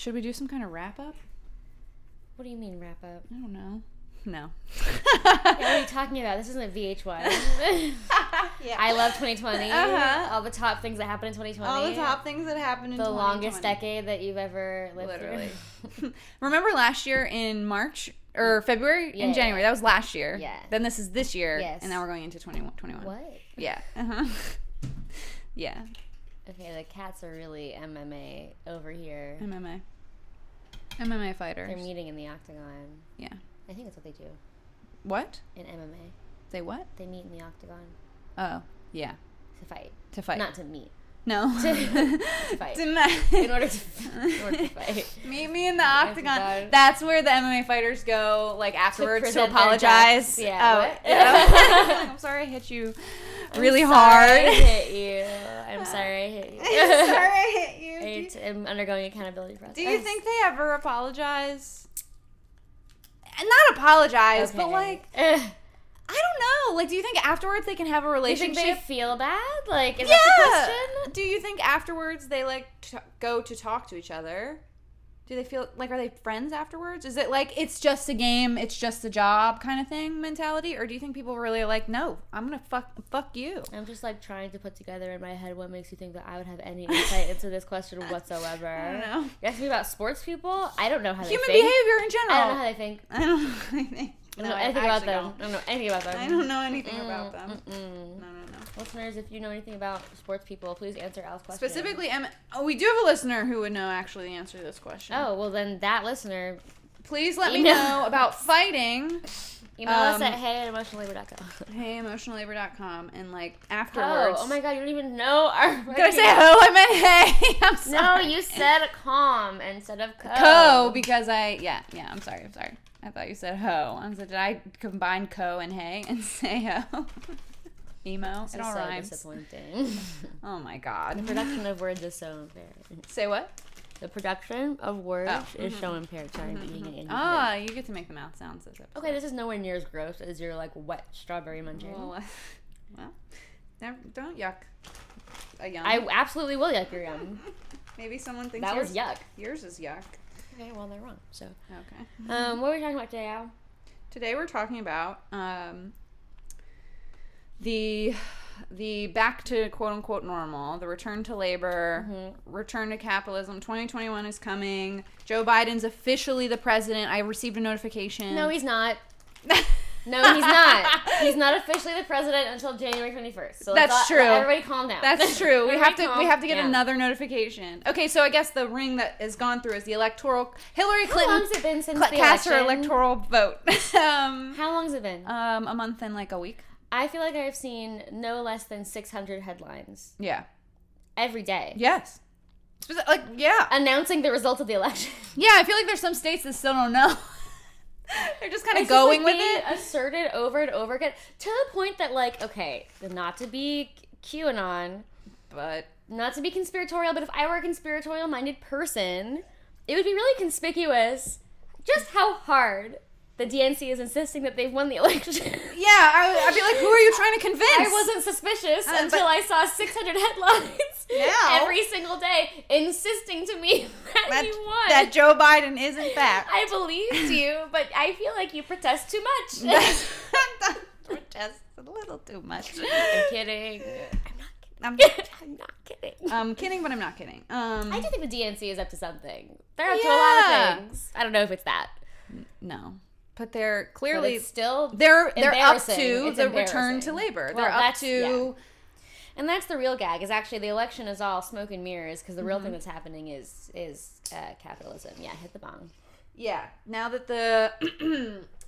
Should we do some kind of wrap up? What do you mean wrap up? I don't know. No. Yeah, what are you talking about? This isn't a VH1. I love 2020. Uh-huh. All the top things that happened in 2020. All the top things that happened in The longest decade that you've ever lived Literally. through. Remember last year in March or February Yeah, in yeah. January? That was last year. Yeah. Then this is this year. Yes. And now we're going into 21. 21. what? Yeah. Uh-huh. yeah. Okay, the cats are really MMA over here. MMA. MMA fighters. They're meeting in the octagon. Yeah. I think that's what they do What? in MMA. They what? They meet in the octagon Oh, yeah. to fight, To fight. not to meet. No. To fight. To not- In order to, in order to fight. Meet me in the octagon. octagon. That's where the MMA fighters go, like afterwards, to, their apologize. Yeah, Oh, yeah. I'm sorry I hit you really I'm hard. sorry I hit you. I'm sorry I hit you. I'm sorry I hit you. I'm undergoing accountability process. do you think they ever apologize? And not apologize, but like. I don't know. Like, do you think afterwards they can have a relationship? do you think they feel bad? Like, is yeah. that the question? Do you think afterwards they like t- go to talk to each other? Do they feel like are they friends afterwards? Is it like it's just a game, it's just a job kind of thing mentality, or do you think people really are like, no, I'm gonna fuck fuck you? I'm just like trying to put together in my head what makes you think that I would have any insight into this question whatsoever. I don't know. You ask me about sports people. I don't know how Human they think. Human behavior in general. I don't know how they think. I don't know anything. I don't No, know anything about them. don't. I don't know anything about them. I don't know anything Mm, about them. mm-mm. No, no, no. Listeners, if you know anything about sports people, please answer Al's question. Specifically, Em- oh, we do have a listener who would know actually the answer to this question. Oh well, then that listener please let me Email- know about fighting. email us Um, at heyemotionallabor.com. HeyEmotionalLabor.com and like Oh, afterwards. oh my god, you don't even know our. Did I say ho? I meant hey. I'm No, sorry. you said calm instead of co. co because I yeah yeah. I'm sorry. I'm sorry. I thought you said ho. I was like, did I combine co and hey and say ho? Emo. This it all so rhymes. disappointing. Oh my god. the production of words is so impaired. Say what? The production of words Oh, is so impaired. Sorry, I'm eating it. Ah, you get to make the mouth sounds. This episode. Okay, this is nowhere near as gross as your like wet strawberry munching. Well, uh, well, never, don't yuck. A yum. I absolutely will yuck your yum. Maybe someone thinks That yours, was yuck. yours is yuck. Okay, well they're wrong. So, Okay. um, what are we talking about today, Al? Today we're talking about um, the the back to quote unquote normal, the return to labor, Mm-hmm. return to capitalism. 2021 is coming. Joe Biden's officially the president. I received a notification. No, he's not. No, he's not. he's not officially the president until January 21st. So That's all- true. Everybody calm down. That's true. We have to we have to get down. another notification. Okay, so I guess the ring that has gone through is the electoral Hillary How Clinton long's it been since cl- the cast her electoral vote. um, How long's it been? um, a month and like a week. I feel like I've seen no less than 600 headlines Yeah. every day Yes. Like yeah. announcing the result of the election. Yeah, I feel like there's some states that still don't know. They're just kind of going like, with it. Asserted over and over again to the point that, like, okay, not to be QAnon, But not to be conspiratorial, but if I were a conspiratorial minded person, it would be really conspicuous just how hard the DNC is insisting that they've won the election. yeah, I, I'd be like, who are you trying to convince? I wasn't suspicious Uh, until I saw 600 headlines Now- every single day insisting to me that, that, you won. that Joe Biden is in fact. I believed you, but I feel like you protest too much. Just a little too much. I'm kidding. I'm, I'm not. I'm not kidding. I'm kidding, but I'm not kidding. Um, I do think the DNC is up to something. They're up to a lot of things. I don't know if it's that. no, but they're clearly it's still they're they're up to It's the return to labor. Well, they're up to And that's the real gag. Is actually the election is all smoke and mirrors because the real Mm-hmm. thing that's happening is is uh, capitalism. Yeah, hit the bong. yeah. Now that the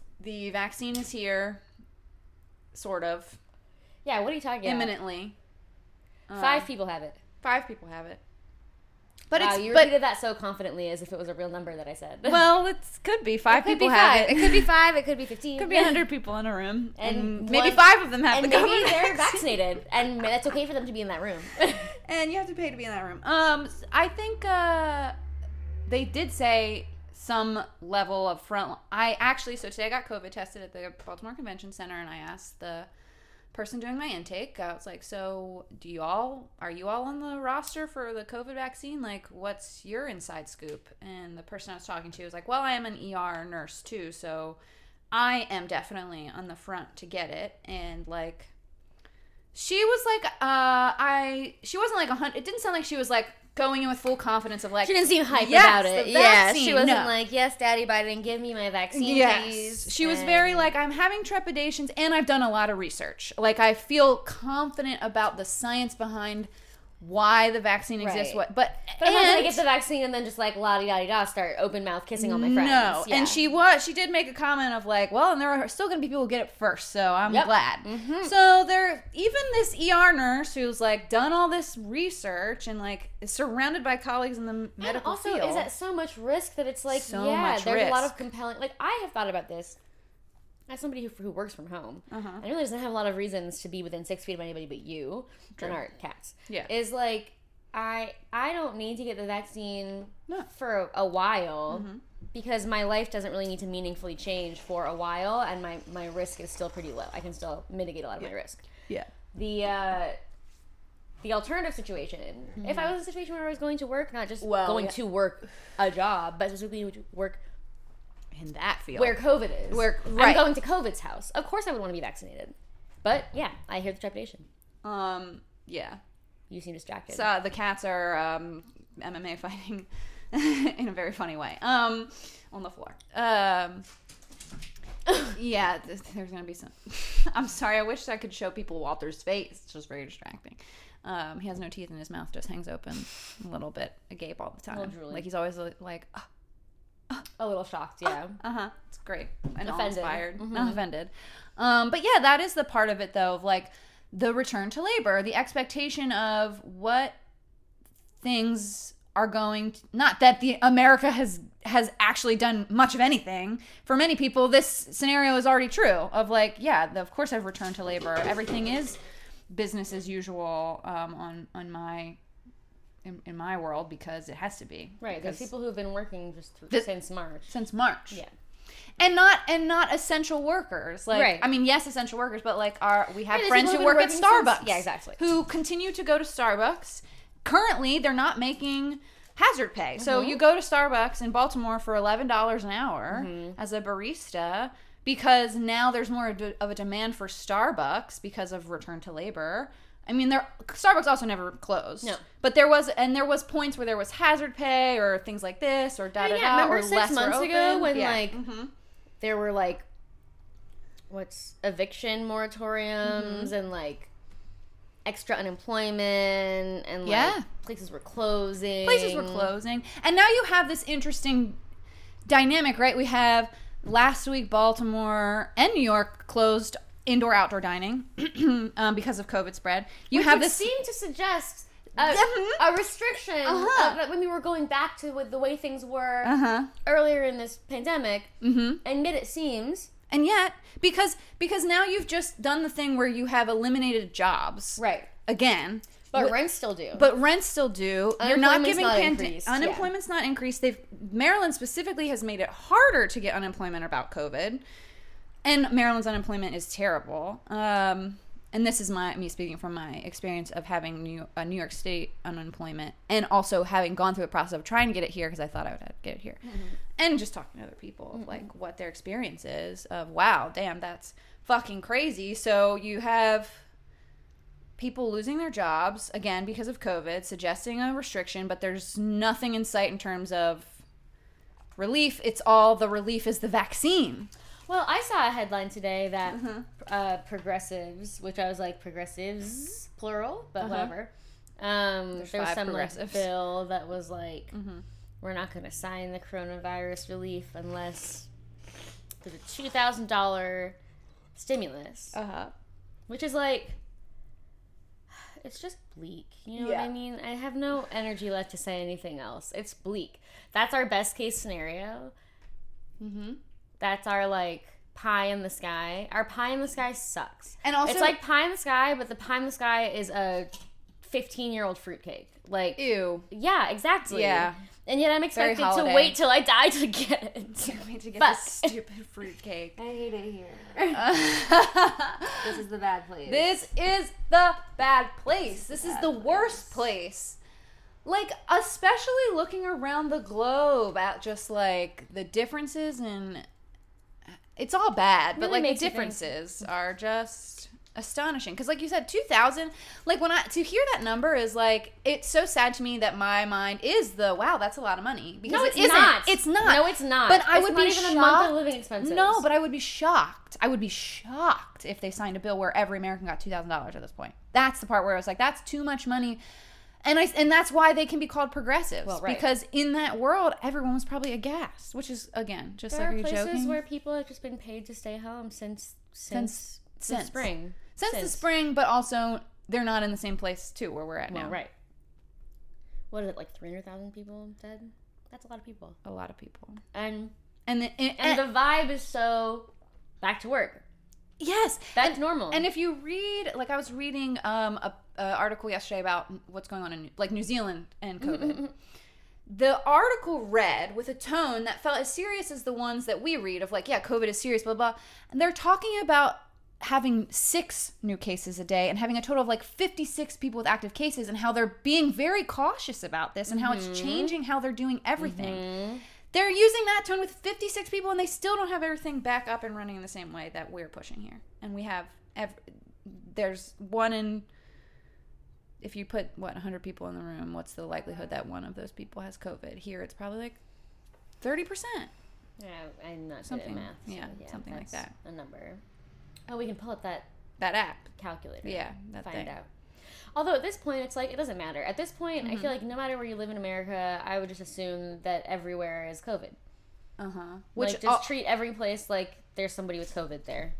the vaccine is here, sort of Yeah, what are you talking about? imminently. Uh, Five people have it. five people have it. But wow, it's you but repeated that so confidently as if it was a real number that I said. well, it could be five it could people be have five. it. It could be five. It could be fifteen. Could be hundred people in a room, and, And maybe one- five of them have and the maybe they're vaccinated, and that's okay for them to be in that room. and you have to pay to be in that room. Um, I think uh, they did say some level of front. I actually, so today I got COVID tested at the Baltimore Convention Center, and I asked the person doing my intake, I was like, "So, do you all are you all on the roster for the COVID vaccine? Like, what's your inside scoop?" And the person I was talking to was like, "Well, I am an ER nurse too, so I am definitely on the front to get it." And like, she was like, "Uh, I." She wasn't like a hundred. It didn't sound like she was like going in with full confidence of like. She didn't seem hype Yes, about it. Yeah, she wasn't no. like, "Yes, Daddy Biden, give me my vaccine, Yes. please." She was very like, I'm having trepidations and I've done a lot of research. Like, I feel confident about the science behind why the vaccine exists. Right. What, but, But I'm not gonna get the vaccine and then just like la di da di da start open mouth kissing all my friends. No, Yeah. and she was. She did make a comment of like, well, and there are still to be people who get it first, so I'm Yep. glad. Mhm. So there, even this ER nurse who's like done all this research and like is surrounded by colleagues in the and medical also field. is at so much risk that it's like So yeah, there's a lot of compelling. Like I have thought about this as somebody who, who works from home. Uh-huh. and really doesn't have a lot of reasons to be within six feet of anybody but you True. and our cats. Yeah. is like I I don't need to get the vaccine No. for a, a while. Mhm. Because my life doesn't really need to meaningfully change for a while, and my, my risk is still pretty low. I can still mitigate a lot of my risk. yeah. the uh the alternative situation if i was in a situation where i was going to work not just Well, going yeah. to work a job but specifically to work In that field. where covid is Where- i'm going to covid's house of course i would want to be vaccinated but yeah i hear the trepidation Um. Yeah. you seem distracted So the cats are um, MMA fighting in a very funny way. Um, on the floor. Um, yeah, th- there's gonna be some. I'm sorry. I wish I could show people Walter's face. It's just very distracting. Um, he has no teeth in his mouth; just hangs open a little bit, agape all the time. Like he's always li- like, a little shocked yeah uh huh. It's great and Offended. inspired, Mhm. not offended. Um, but yeah, that is the part of it though, of like the return to labor, the expectation of what things are going to, not that the America has has actually done much of anything. For many people, this scenario is already true. Of like, yeah, the, of course I've returned to labor. Everything is business as usual um, on on my in, in my world because it has to be right there's because- people who've been working just th- since march since March yeah and not and not essential workers like Right. i mean yes essential workers but like our we have there's friends who work at starbucks since- yeah, exactly. who continue to go to starbucks currently they're not making hazard pay so Mm-hmm. you go to starbucks in baltimore for $11 an hour Mm-hmm. as a barista because now there's more of a demand for starbucks because of return to labor I mean, there Starbucks also never closed. No. but there was, and there was points where there was hazard pay or things like this or da da da remember or six less months ago when, Yeah. like, Mhm. there were like what's eviction moratoriums Mm-hmm. and like extra unemployment and like Yeah. places were closing places were closing and now you have this interesting dynamic right we have last week baltimore and new york closed indoor outdoor dining um, because of covid spread you Which have this seem to suggest a, a restriction Uh-huh. that when we were going back to with the way things were uh-huh earlier in this pandemic mm-hmm and yet it seems and yet because because now you've just done the thing where you have eliminated jobs right again but Wh- rents still do But rents still do. You're not Unemployment's giving not increased, yeah. unemployment's not increased. They've Maryland specifically has made it harder to get unemployment about COVID, and Maryland's unemployment is terrible. Um, and this is my me speaking from my experience of having New uh, New York State unemployment, and also having gone through the process of trying to get it here because I thought I would get it here, and just talking to other people of like what their experience is of wow, damn, that's fucking crazy. So you have people losing their jobs again because of COVID, suggesting a restriction, but there's nothing in sight in terms of relief. It's all the relief is the vaccine. Well, I saw a headline today that Uh-huh. uh, progressives, which I was like progressives plural, but Uh-huh. whatever. Um, There's there was some like, bill that was like, Mm-hmm. we're not going to sign the coronavirus relief unless there's a two thousand dollar stimulus, Uh huh. which is like, it's just bleak. You know Yeah. what I mean? I have no energy left to say anything else. It's bleak. That's our best case scenario. Mm-hmm. That's our like pie in the sky. Our pie in the sky sucks. And also, it's like pie in the sky, but the pie in the sky is a 15 year old fruitcake. Like, ew. yeah, exactly. Yeah. and yet I'm expected to wait till I die to get it. Wait to get Fuck. this stupid fruitcake. I hate it here. this this is the bad place. This is the bad place. This is bad the worst place. Like, especially looking around the globe at just like the differences in. It's all bad, but Really like the makes you think. differences are just astonishing. Because, like you said, 2000, like when I, to hear that number is like, it's so sad to me that my mind is the, wow, that's a lot of money. Because no, it it's isn't. not. It's not. No, it's not. But I It's would not be even shocked. a month of living expenses. No, but I would be shocked. I would be shocked if they signed a bill where every American got two thousand dollars at this point. That's the part where I was like, that's too much money, and I and that's why they can be called progressives Well, right. because in that world, everyone was probably aghast. Which is again just there like are are you places joking? where people have just been paid to stay home since since, Since- since since. spring. Since the spring, but also they're not in the same place too where we're at Well, now. right. What is it like? Three hundred thousand people dead. That's a lot of people. A lot of people, And and the, and, and the vibe is so back to work. yes, That's and, normal. And if you read, like I was reading um, a, a article yesterday about what's going on in like New Zealand and COVID. the article read with a tone that felt as serious as the ones that we read of like, yeah, COVID is serious, blah blah. And they're talking about having six new cases a day and having a total of like 56 people with active cases and how they're being very cautious about this and how it's mm-hmm. changing how they're doing everything. Mm-hmm. They're using that tone with 56 people and they still don't have everything back up and running in the same way that we're pushing here. And we have ev- there's one in if you put what 100 people in the room, what's the likelihood that one of those people has COVID? Here it's probably like 30%. yeah, I'm not Something, math. so yeah, something like that. A number. Oh, we can pull up that That app. calculator. Yeah, that find thing. out. Although at this point, it's like it doesn't matter. At this point, Mm-hmm. I feel like no matter where you live in America, I would just assume that everywhere is COVID. Uh-huh. Which Which like, just al- treat every place like there's somebody with COVID there.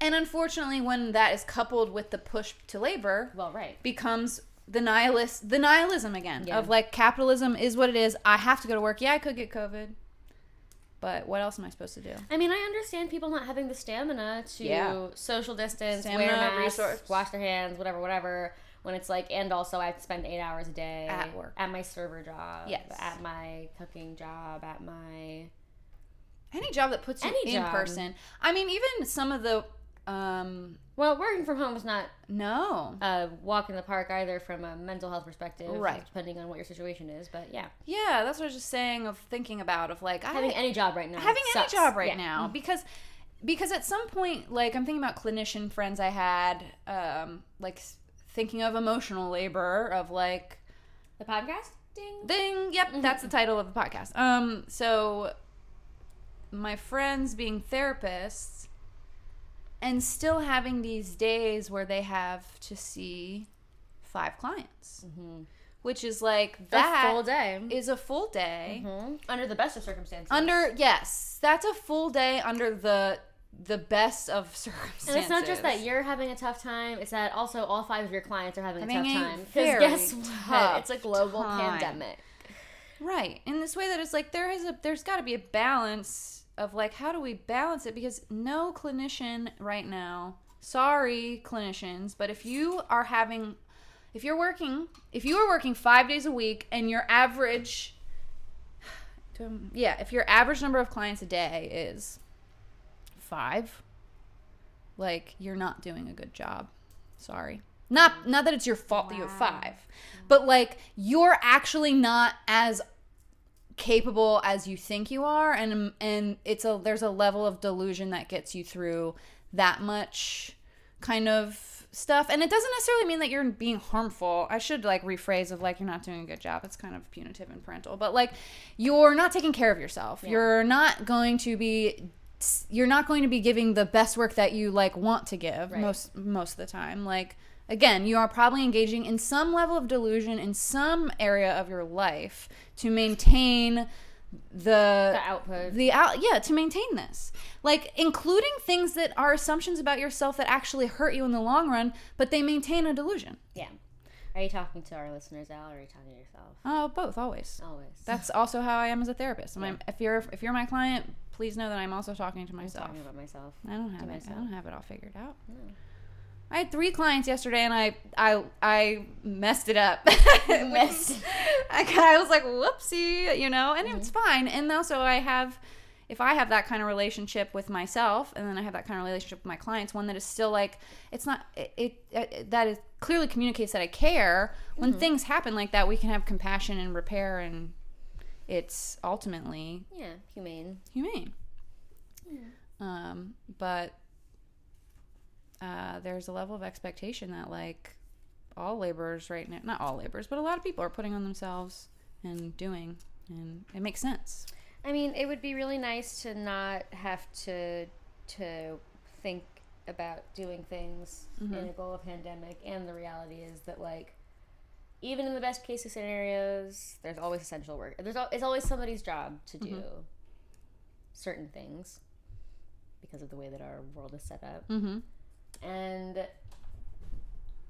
And unfortunately when that is coupled with the push to labor, Well, right. becomes the nihilist the nihilism again Yeah. of like capitalism is what it is i have to go to work yeah i could get covid but what else am i supposed to do I mean, I understand people not having the stamina to Yeah. social distance, Stamina, wear masks, resource. wash their hands, whatever, whatever. When it's like, and also I spend eight hours a day At work. at my server job, Yes. at my cooking job, at my any job that puts you Any in job. person i mean even some of the um well, working from home is not no a walk in the park either from a mental health perspective, Right. Depending on what your situation is, but yeah, yeah that's what i was just saying of thinking about of like having I, any job right now, having sucks. any job right Yeah. now because because at some point like i'm thinking about clinician friends i had um like thinking of emotional labor of like The podcast, ding. Ding. Yep, that's the title of the podcast. Um, so my friends being therapists and still having these days where they have to see five clients, which is like that a full day is a full day Mhm. under the best of circumstances. under yes, that's a full day under the the best of circumstances. And it's not just that you're having a tough time; it's that also all five of your clients are having, a a tough time. Because guess what? It's a global time. pandemic. Right. In this way that it's like there is a there's got to be a balance of like how do we balance it because no clinician right now, sorry clinicians, but if you are having if you're working, if you are working 5 days a week and your average yeah, if your average number of clients a day is 5, like you're not doing a good job. Sorry. Not not that it's your fault that you have 5, but like you're actually not as capable as you think you are and and it's a there's a level of delusion that gets you through that much kind of stuff. And it doesn't necessarily mean that you're being harmful. I should like rephrase of like you're not doing a good job. It's kind of punitive and parental. But like you're not taking care of yourself. You're not going to be you're not going to be giving the best work that you like want to give Right. most most of the time. Like again you are probably engaging in some level of delusion in some area of your life to maintain the The output. the out yeah to maintain this like including things that are assumptions about yourself that actually hurt you in the long run but they maintain a delusion Yeah. Are you talking to our listeners, Al, or are you talking to yourself? oh both always Always. that's also how i am as a therapist I'm- if you're if you're my client please know that i'm also talking to I'm myself talking about myself. i don't have it i don't have it all figured out No. I had three clients yesterday, and I I I messed it up. Messed. I, I was like, whoopsie, you know, and it's mm-hmm. fine. And also, I have, if I have that kind of relationship with myself, and then I have that kind of relationship with my clients, one that is still like, it's not, it, it, it that is clearly communicates that I care. When mm-hmm. things happen like that, we can have compassion and repair, and it's ultimately Yeah, humane. humane. Um, but uh, there's a level of expectation that like all laborers right now, not all laborers, but a lot of people are putting on themselves and doing, and it makes sense. I mean, it would be really nice to not have to to think about doing things in a global pandemic, and the reality is that like even in the best case scenarios, there's always essential work. There's al- it's always somebody's job to do certain things because of the way that our world is set up. Mm-hmm. And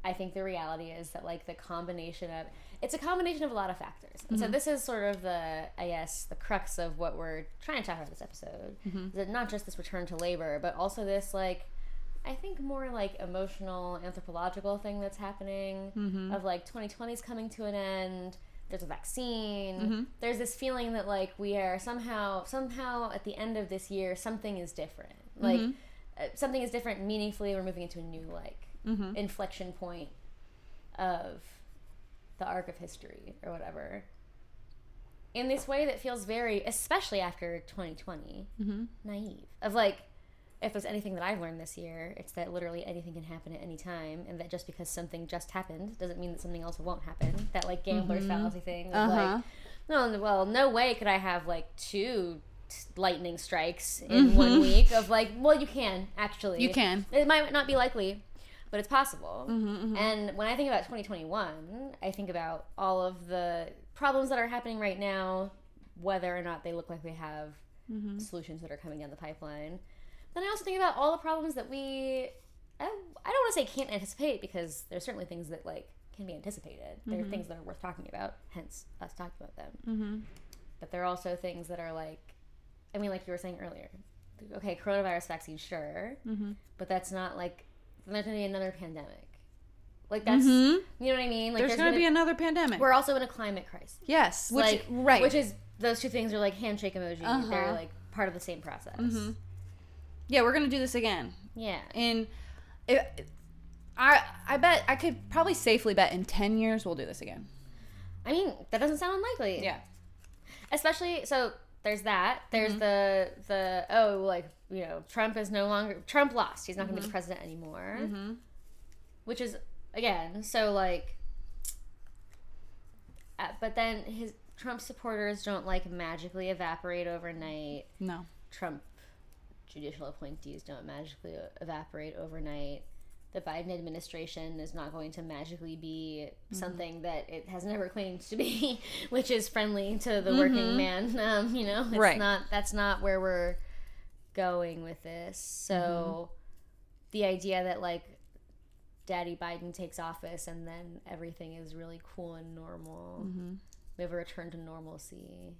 I think the reality is that like the combination of it's a combination of a lot of factors. And so mm-hmm. this is sort of the I guess the crux of what we're trying to talk about this episode. Mm-hmm. Is that not just this return to labor, but also this like I think more like emotional anthropological thing that's happening mm-hmm. of like 2020 is coming to an end. There's a vaccine. There's this feeling that like we are somehow somehow at the end of this year something is different. Like uh, Uh, something is different meaningfully. We're moving into a new like mm-hmm. inflection point of the arc of history or whatever. In this way that feels very, especially after 2020, mm-hmm. naive. Of like, if there's anything that I've learned this year, it's that literally anything can happen at any time, and that just because something just happened doesn't mean that something else won't happen. That like gambler's mm-hmm. fallacy thing. Of Uh-huh. like, no, well, no way could I have like two lightning strikes in one mm-hmm. week. Of like, well, you can actually. You can. It might not be likely, but it's possible. Mm-hmm, mm-hmm. And when I think about 2021, I think about all of the problems that are happening right now, whether or not they look like they have solutions that are coming down the pipeline. Then I also think about all the problems that we, I, I don't want to say can't anticipate because there's certainly things that like can be anticipated. There are things that are worth talking about, hence us talking about them. Mm-hmm. But there are also things that are like, I mean, like you were saying earlier. Okay, coronavirus vaccine, sure, Mm-hmm. but that's not like there's gonna be another pandemic. Like that's Mhm. you know what I mean. Like There's, going to be another pandemic. we're also in a climate crisis. yes, which like right. which is those two things are like handshake emoji. Uh-huh. They're like part of the same process. Mhm. yeah, we're going to do this again. Yeah. and it, I I bet I could probably safely bet in ten years we'll do this again. I mean, that doesn't sound unlikely. Yeah. Especially so there's that. There's the the oh like you know Trump is no longer Trump lost. He's not going to be president anymore. Mm-hmm. Which is again so like. Uh, but then his Trump supporters don't like magically evaporate overnight. No. Trump judicial appointees don't magically evaporate overnight. The Biden administration is not going to magically be mm-hmm. something that it has never claimed to be, which is friendly to the mm-hmm. working man. Um, you know, it's Right. not that's not where we're going with this. So mm-hmm. the idea that like Daddy Biden takes office and then everything is really cool and normal. We have a return to normalcy.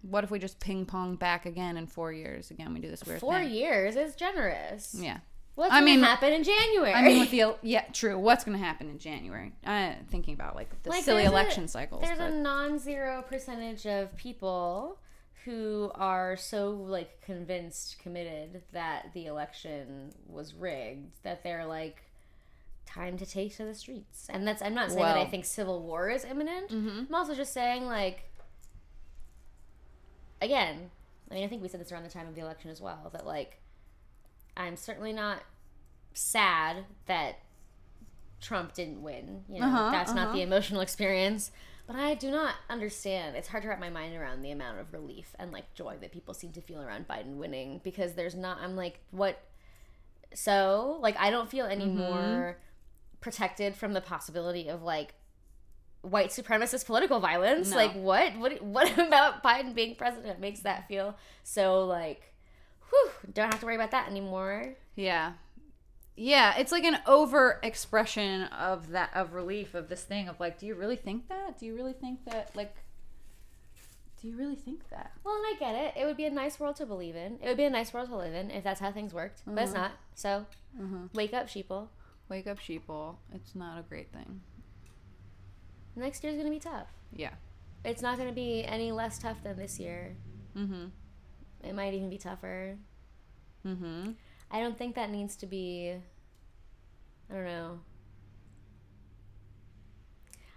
What if we just ping pong back again in four years? Again, we do this weird Four thing. years is generous. Yeah. What's I gonna mean- happen in January? I mean, with the yeah, true. What's going to happen in January? Uh, thinking about like the Like, silly there's a- election cycles. there's but- a non-zero percentage of people who are so like convinced, committed that the election was rigged that they're like, time to take to the streets. And that's I'm not saying that I think civil war is imminent. Mhm. I'm also just saying like, again, I mean I think we said this around the time of the election as well that like, I'm certainly not sad that Trump didn't win. You know, Uh-huh, that's not uh-huh. the emotional experience. But I do not understand. It's hard to wrap my mind around the amount of relief and like joy that people seem to feel around Biden winning because there's not. I'm like, what? So like, I don't feel any Mm-hmm. more protected from the possibility of like white supremacist political violence. No. Like, what? What? What about Biden being president makes that feel so like? Whew, don't have to worry about that anymore. Yeah. Yeah, it's like an over expression of that of relief of this thing of like, do you really think that? Do you really think that like do you really think that? Well, and I get it. It would be a nice world to believe in. It would be a nice world to live in if that's how things worked. But Mm-hmm. it's not. So, wake up, sheeple. Wake up, sheeple. It's not a great thing. Next year's gonna be tough. Yeah. It's not gonna be any less tough than this year. Mm-hmm. It might even be tougher. Mm-hmm. I don't think that needs to be. I don't know.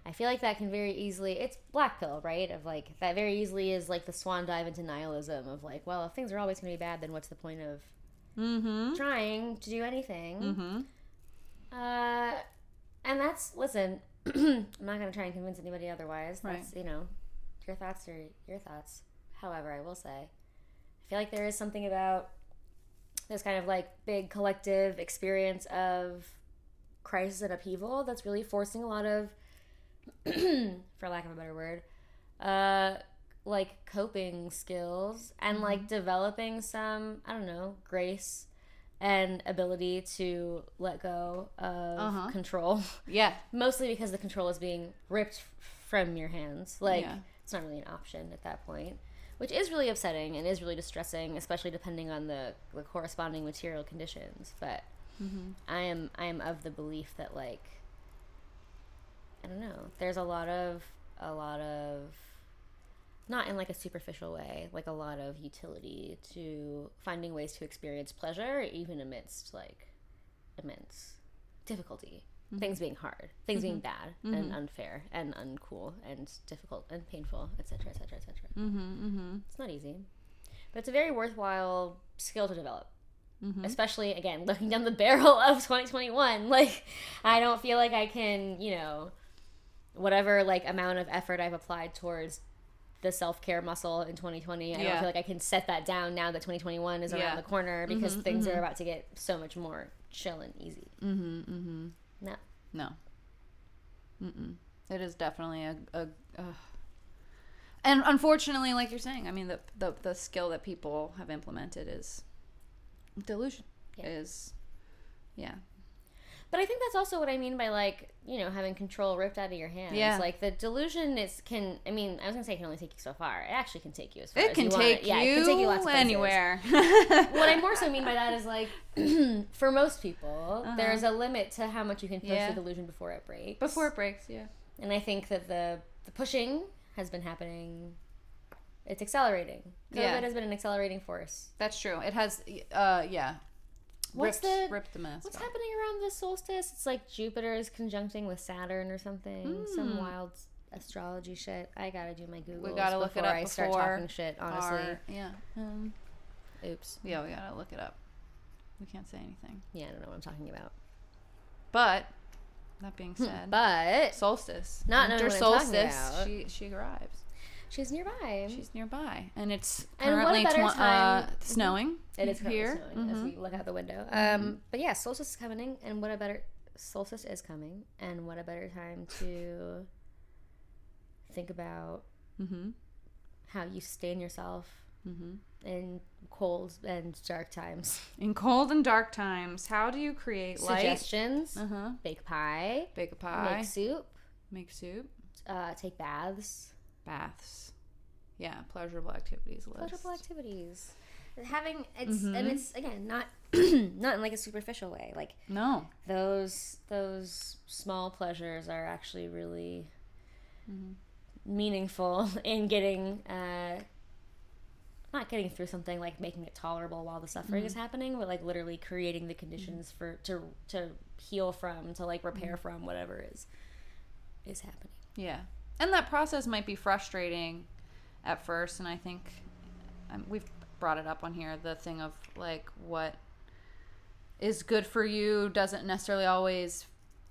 I feel like that can very easily. It's black pill, right? Of like that very easily is like the swan dive into nihilism of like, well, if things are always going to be bad, then what's the point of Mm-hmm. trying to do anything? Mm-hmm. Uh, and that's listen. I'm not going to try and convince anybody otherwise. Right. That's you know, your thoughts are your thoughts. However, I will say, I feel like there is something about this kind of like big collective experience of crisis and upheaval that's really forcing a lot of, for lack of a better word, uh, like coping skills and like developing some I don't know grace and ability to let go of Uh-huh. control. Yeah. Mostly because the control is being ripped from your hands. Like Yeah. it's not really an option at that point, which is really upsetting and is really distressing, especially depending on the, the corresponding material conditions. But mm-hmm. I am I am of the belief that like I don't know. There's a lot of a lot of not in like a superficial way, like a lot of utility to finding ways to experience pleasure even amidst like immense difficulty. Mm-hmm. Things being hard, things being mm-hmm. bad and mm-hmm. unfair and uncool and difficult and painful, etc., etc., etc. Mm-hmm. Mm-hmm. It's not easy, but it's a very worthwhile skill to develop. Especially again, looking down the barrel of 2021, like I don't feel like I can, you know, whatever like amount of effort I've applied towards the self care muscle in 2020. I don't feel like I can set that down now that 2021 is around Yeah. the corner because things are about to get so much more chill and easy. Mm-hmm. No, No. Mm-mm. It is definitely a, a, uh and unfortunately, like you're saying, I mean, the, the the skill that people have implemented is delusion. Yeah. Is yeah. But I think that's also what I mean by like, you know, having control ripped out of your hands. Yeah. Like the delusion is can I mean, I was gonna say it can only take you so far. It actually can take you as far as It as can you take want. Yeah, it can take you lots of anywhere. what I more so mean by that is like for most people, there's a limit to how much you can push Uh-huh. Yeah. the delusion before it breaks. Before it breaks, yeah. And I think that the the pushing has been happening it's accelerating. COVID Yeah. has been an accelerating force. That's true. It has, uh, yeah. What's ripped, the- ripped the mask What's off. happening around the solstice? It's like Jupiter is conjuncting with Saturn or something. Some Hmm. wild astrology shit. I gotta do my Google. We gotta look it before up I start talking shit. Honestly, Our- yeah. Um, oops. yeah, we gotta look it up. We can't say anything. Yeah, I don't know what I'm talking about. But that being said, But solstice. Not knowing Winter what I'm talking solstice. She she arrives. She's nearby. She's nearby, and it's And currently better tw- uh, snowing. It is here. snowing as Mhm. we look out the window. Um, but yeah, solstice is coming, and what a better solstice is coming, and what a better time to think about Mm-hmm. how you sustain yourself Mm-hmm. in cold and dark times. In cold and dark times, how do you create light? Suggestions: Uh huh. bake pie, Bake a pie. make soup, Make soup. uh, take baths, Baths. Yeah, pleasurable activities list. pleasurable activities. Having it's Mm-hmm. and it's again not not in like a superficial way. Like No. those those small pleasures are actually really meaningful in getting uh not getting through something like making it tolerable while the suffering is happening but like literally creating the conditions for to to heal from to like repair from whatever is is happening Yeah. And that process might be frustrating at first. And I think um, we've brought it up on here the thing of like what is good for you doesn't necessarily always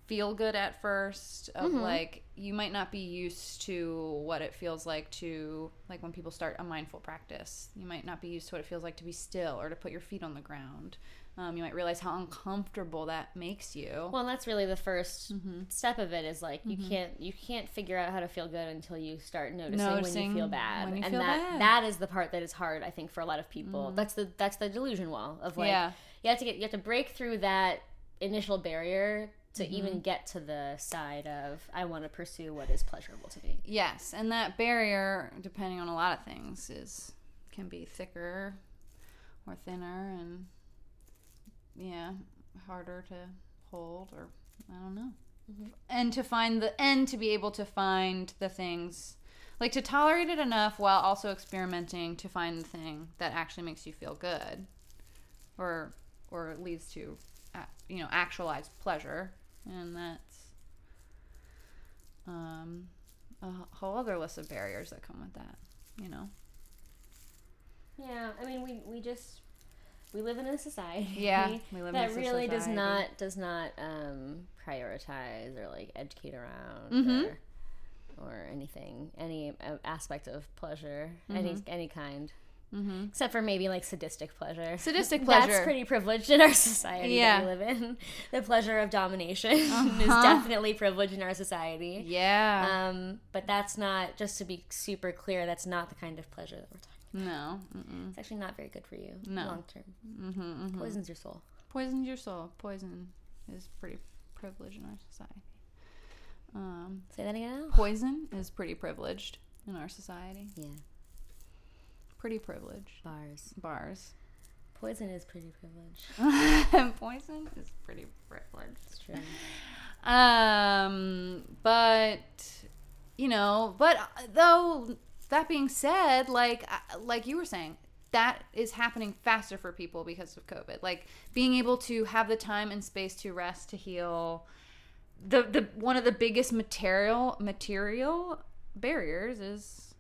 feel good at first. Of like, you might not be used to what it feels like to, like when people start a mindful practice, you might not be used to what it feels like to be still or to put your feet on the ground. Um, you might realize how uncomfortable that makes you. well that's really the 1st mm-hmm. step of it is like you mm-hmm. can't you can't figure out how to feel good until you start noticing, when you feel bad. you and feel that bad. that is the part that is hard i think for a lot of people. Mm-hmm. That's the that's the delusion wall of like Yeah. you have to get you have to break through that initial barrier to even get to the side of i want to pursue what is pleasurable to me. Yes, and that barrier, depending on a lot of things, is can be thicker or thinner, and yeah, harder to hold or I don't know. And to find the and to be able to find the things like to tolerate it enough while also experimenting to find the thing that actually makes you feel good or or leads to you know actualized pleasure. And that's um a whole other list of barriers that come with that you know? Yeah, I mean, we we just we live in a society. Yeah, we live in that a really does not does not um, prioritize or like educate around Mhm. or or anything any uh, aspect of pleasure any any kind. mm-hmm. Except for maybe like sadistic pleasure. Sadistic pleasure. That's pretty privileged in our society Yeah. that we live in. The pleasure of domination is Uh-huh. definitely privileged in our society. yeah Um, but that's not, just to be super clear, that's not the kind of pleasure that we're talking no Mm-mm. It's actually not very good for you No. long term. Mm-hmm, mm-hmm. Poisons your soul. poisons your soul poison is pretty privileged in our society um Say that again. poison is pretty privileged in our society Yeah. pretty privileged Bars. bars Poison is pretty privileged. poison is pretty privileged It's true. Um, but you know, but uh, though that being said, like uh, like you were saying, that is happening faster for people because of COVID. Like being able to have the time and space to rest, to heal. The the one of the biggest material material barriers is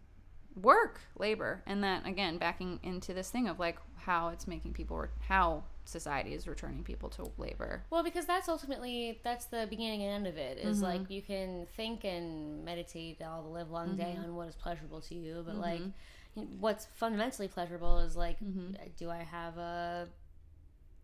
work, labor, and that again backing into this thing of like how it's making people how society is returning people to labor. Well, because that's ultimately that's the beginning and end of it. Is Mm-hmm. like you can think and meditate all the live long day Mm-hmm. on what is pleasurable to you, but like you know, what's fundamentally pleasurable is like, Mm-hmm. do I have a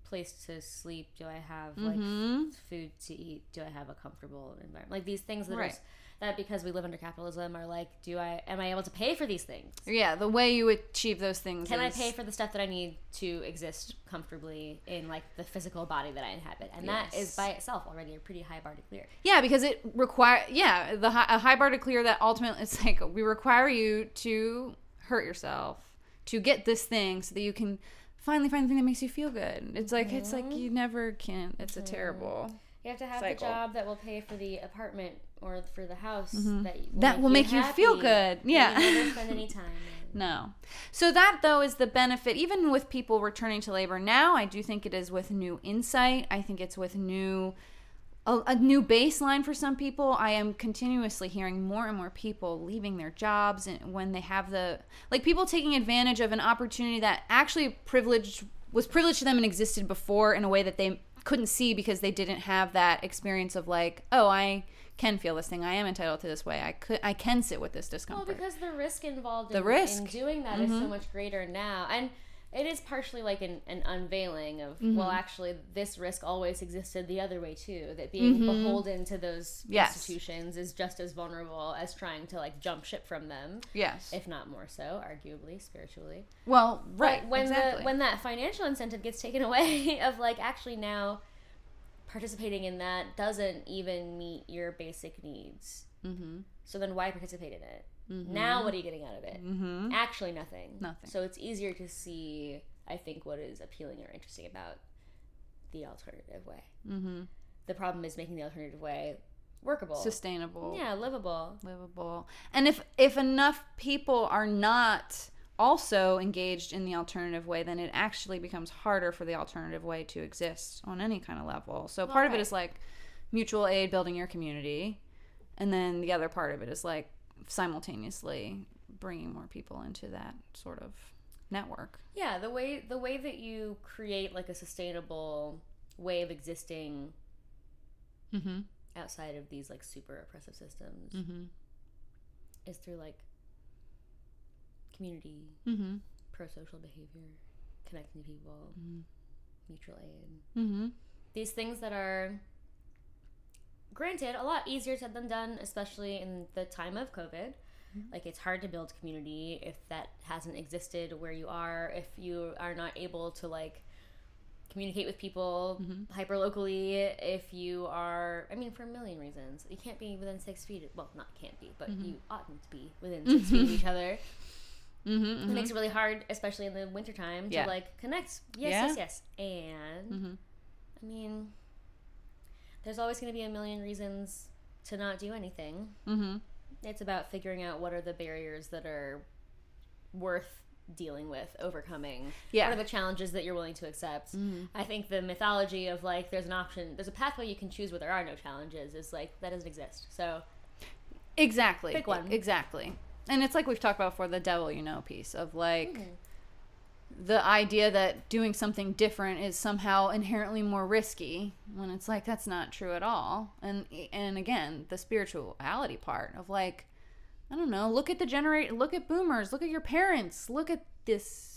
place to sleep? Do I have like Mhm. food to eat? Do I have a comfortable environment? Like these things that are Right. s- that because we live under capitalism are like, do I am I able to pay for these things? Yeah, the way you achieve those things. Can I pay for the stuff that I need to exist comfortably in like the physical body that I inhabit? And that is by itself already a pretty high bar to clear. Yeah, because it require yeah the hi- a high bar to clear that ultimately it's like we require you to hurt yourself to get this thing so that you can finally find the thing that makes you feel good. It's like it's like mm-hmm. you never can. It's a mm-hmm. terrible. You have to have Cycle. the job that will pay for the apartment or for the house that will Mm-hmm. That will make you feel good. Yeah. you never spend any time. No. So that though is the benefit even with people returning to labor now, I do think it is with new insight. I think it's with new a, a new baseline for some people. I am continuously hearing more and more people leaving their jobs and when they have the like people taking advantage of an opportunity that actually privileged was privileged to them and existed before in a way that they couldn't see because they didn't have that experience of like, oh, I can feel this thing. I am entitled to this way. I could I can sit with this discomfort. Well, because the risk involved The in, risk. Mm-hmm. in doing that is so much greater now. And it is partially like an, an unveiling of, Mm-hmm. well, actually, this risk always existed the other way too. That being beholden to those Mm-hmm. Yes. institutions is just as vulnerable as trying to like jump ship from them, yes. if not more so, arguably, spiritually. well, right. But when exactly. the when that financial incentive gets taken away of like actually now participating in that doesn't even meet your basic needs. mm-hmm. So then why participate in it? Now what are you getting out of it? Mm-hmm. Actually nothing. Nothing. So it's easier to see I think what is appealing or interesting about the alternative way. Mm-hmm. The problem is making the alternative way workable. Sustainable. yeah, livable. livable and if if enough people are not also engaged in the alternative way then it actually becomes harder for the alternative way to exist on any kind of level so part of it is like mutual aid building your community and then the other part of it is like simultaneously bringing more people into that sort of network Yeah, the way the way that you create like a sustainable way of existing mm-hmm. outside of these like super oppressive systems Mm-hmm. is through like community, Mm-hmm. pro social behavior, connecting to people, mutual aid. Mm-hmm. These things that are granted a lot easier said than done, especially in the time of COVID. Like it's hard to build community if that hasn't existed where you are, if you are not able to like communicate with people hyper locally, if you are I mean for a million reasons. You can't be within six feet well not can't be, but you oughtn't to be within six feet of each other. Mm-hmm. It makes it really hard, especially in the wintertime, to Yeah. like connect. Yes, Yeah. yes, yes. And Mhm. I mean, there's always going to be a million reasons to not do anything. Mm-hmm. It's about figuring out what are the barriers that are worth dealing with, overcoming. Yeah. What are the challenges that you're willing to accept? I think the mythology of like there's an option, there's a pathway you can choose where there are no challenges is like that doesn't exist. So Exactly. Pick one. Exactly. And it's like we've talked about before the devil you know piece of like Mm-hmm. the idea that doing something different is somehow inherently more risky when it's like that's not true at all. And and again, the spirituality part of like I don't know, look at the generate look at boomers, look at your parents, look at this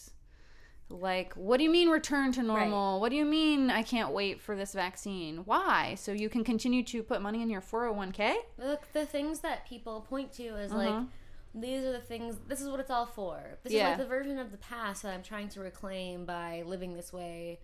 like what do you mean return to normal? What do you mean I can't wait for this vaccine? Why? So you can continue to put money in your 401k? look the things that people point to is Uh-huh. like these are the things this is what it's all for this is like the version of the past that i'm trying to reclaim by living this way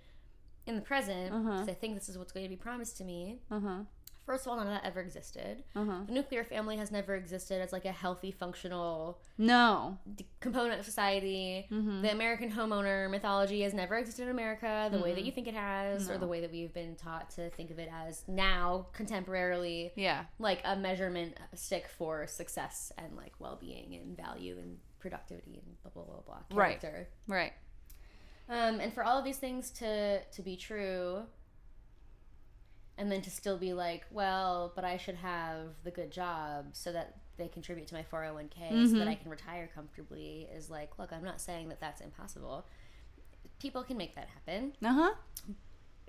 in the present Uh-huh. because i think this is what's going to be promised to me Uh-huh. First of all none of that ever existed Uh-huh. the nuclear family has never existed as like a healthy functional No. d- component of society Mm-hmm. the american homeowner mythology has never existed in america the way that you think it has or the way that we've been taught to think of it as now contemporarily Yeah. like a measurement stick for success and like well-being and value and productivity and blah blah blah blah Right. character. Right. Um, and for all of these things to to be true, and then to still be like, well, but I should have the good job so that they contribute to my 401k so that I can retire comfortably is like, look, I'm not saying that that's impossible. People can make that happen. Uh-huh.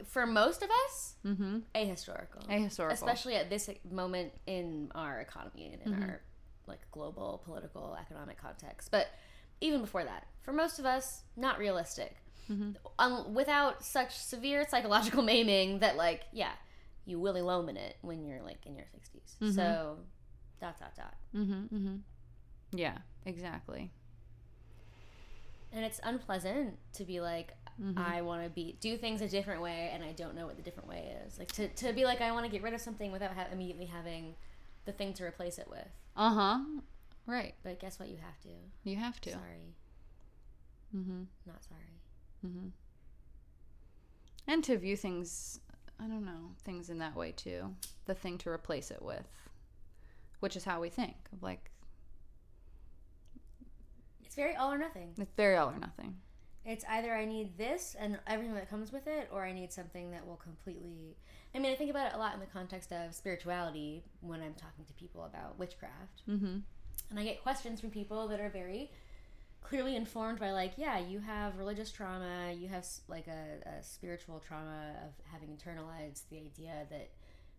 For most of us, Mm-hmm. ahistorical. Ahistorical. especially at this moment in our economy and in Mm-hmm. our like global political economic context but even before that for most of us not realistic Mm-hmm. um, without such severe psychological maiming that like yeah you Willy Loman it when you're like in your 60s Mm-hmm. so dot dot dot Mm-hmm. Mm-hmm. Yeah, exactly. and it's unpleasant to be like Mm-hmm. i want to be do things a different way and i don't know what the different way is like to, to be like i want to get rid of something without ha- immediately having the thing to replace it with Uh-huh. Right. But guess what? You have to. You have to. Sorry. Mm-hmm. Not sorry. Mm-hmm. And to view things, I don't know, things in that way too. The thing to replace it with, which is how we think. Of like, It's very all or nothing. it's very all or nothing. It's either I need this and everything that comes with it, or I need something that will completely. I mean, I think about it a lot in the context of spirituality when I'm talking to people about witchcraft. Mm-hmm. And I get questions from people that are very clearly informed by, like, yeah, you have religious trauma, you have like a, a spiritual trauma of having internalized the idea that,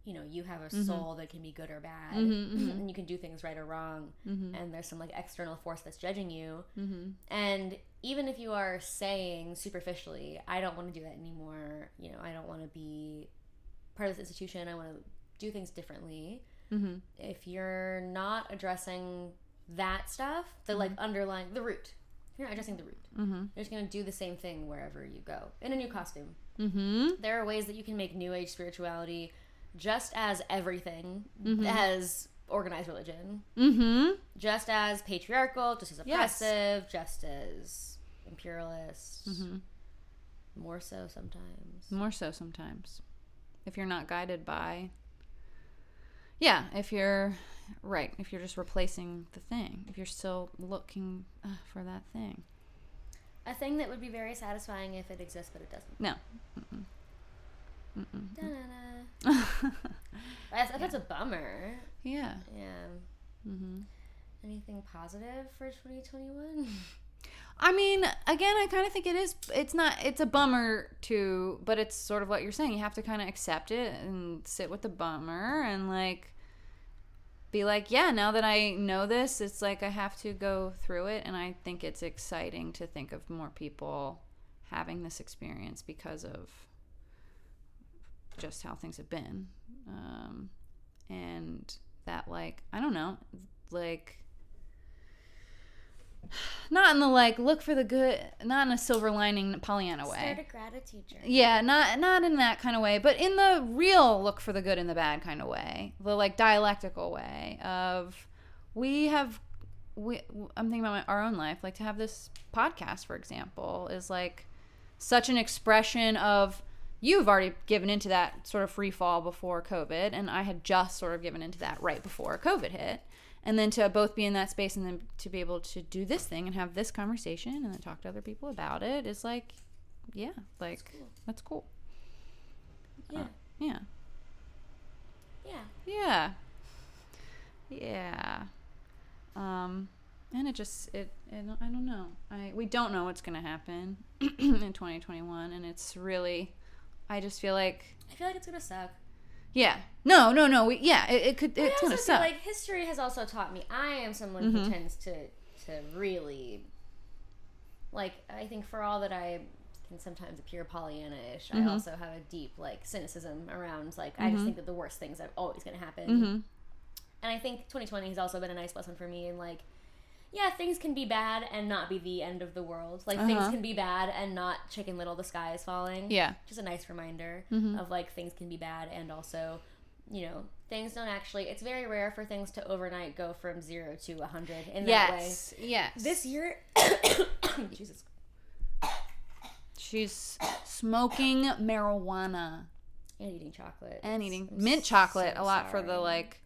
you know, you have a soul that can be good or bad, Mhm, mhm. and you can do things right or wrong, Mm-hmm. and there's some like external force that's judging you. Mm-hmm. And even if you are saying superficially, I don't want to do that anymore, you know, I don't want to be part of this institution, I want to do things differently. Mm-hmm. If you're not addressing that stuff, the like underlying the root, you're not addressing the root, Mm-hmm. you're just going to do the same thing wherever you go in a new costume. Mm-hmm. There are ways that you can make new age spirituality just as everything Mhm. as organized religion Mm-hmm. just as patriarchal, just as Yes. oppressive, just as imperialist, Mm-hmm. more so sometimes. More so sometimes. If you're not guided by. Yeah, if you're. Right, if you're just replacing the thing. If you're still looking uh, for that thing. A thing that would be very satisfying if it exists, but it doesn't. No. Mm-mm. Mm-mm. That's, that's a bummer. yeah. Yeah. Mm-hmm. Anything positive for 2021? I mean, again, I kind of think it is. It's not. It's a bummer to, but it's sort of what you're saying. You have to kind of accept it and sit with the bummer and like be like, yeah. Now that I know this, it's like I have to go through it, and I think it's exciting to think of more people having this experience because of just how things have been, um, and that like I don't know, like not in the like look for the good not in a silver lining pollyanna way Start a gratitude journey. yeah not not in that kind of way but in the real look for the good and the bad kind of way the like dialectical way of we have we i'm thinking about my, our own life like to have this podcast for example is like such an expression of you've already given into that sort of free fall before COVID, and I had just sort of given into that right before COVID hit. And then to both be in that space and then to be able to do this thing and have this conversation and then talk to other people about it is like, yeah, like that's cool. Yeah. Yeah. Yeah. Yeah. Yeah. Um and it just it, it I don't know. I we don't know what's going to happen in 2021 and it's really I just feel like I feel like it's gonna suck. Yeah. No, no, no. We, yeah, it, it could I it's also going to feel suck. like history has also taught me. I am someone Mm-hmm. who tends to to really like. I think for all that I can sometimes appear Pollyanna-ish, Mm-hmm. I also have a deep like cynicism around like I just think that the worst things are always going to happen. Mm-hmm. And I think 2020 has also been a nice lesson for me in like. Yeah, things can be bad and not be the end of the world. Like things Uh-huh. can be bad and not Chicken Little, the sky is falling yeah. just a nice reminder Mm-hmm. of like things can be bad and also you know things don't actually it's very rare for things to overnight go from zero to a 100 in that way Yes. Yes. this year jesus she's smoking marijuana and eating chocolate and eating I'm mint chocolate so a lot for the like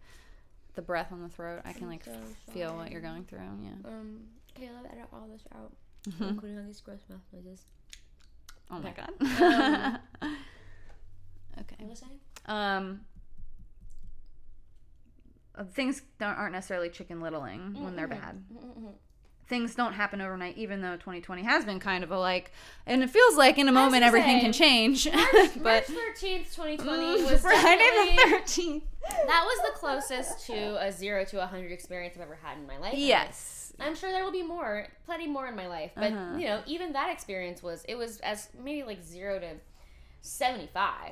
the breath on the throat. I can like so f- feel what you're going through. Yeah. um okay i'll edit all this out Mm-hmm. including all these gross mouth noises Oh my Okay. god. okay. what was I? Um, uh, things don't, aren't necessarily chicken littling when they're bad. Mm-mm-mm. Things don't happen overnight, even though 2020 has been kind of a like, and it feels like in a moment everything say, can change. March, but March 13th 2020 Mm, was Friday the 13th. that was the closest to a 0 to a 100 experience i've ever had in my life Yes. I'm sure there will be more, plenty more in my life. But Uh-huh. you know, even that experience was it was as maybe like zero to seventy five.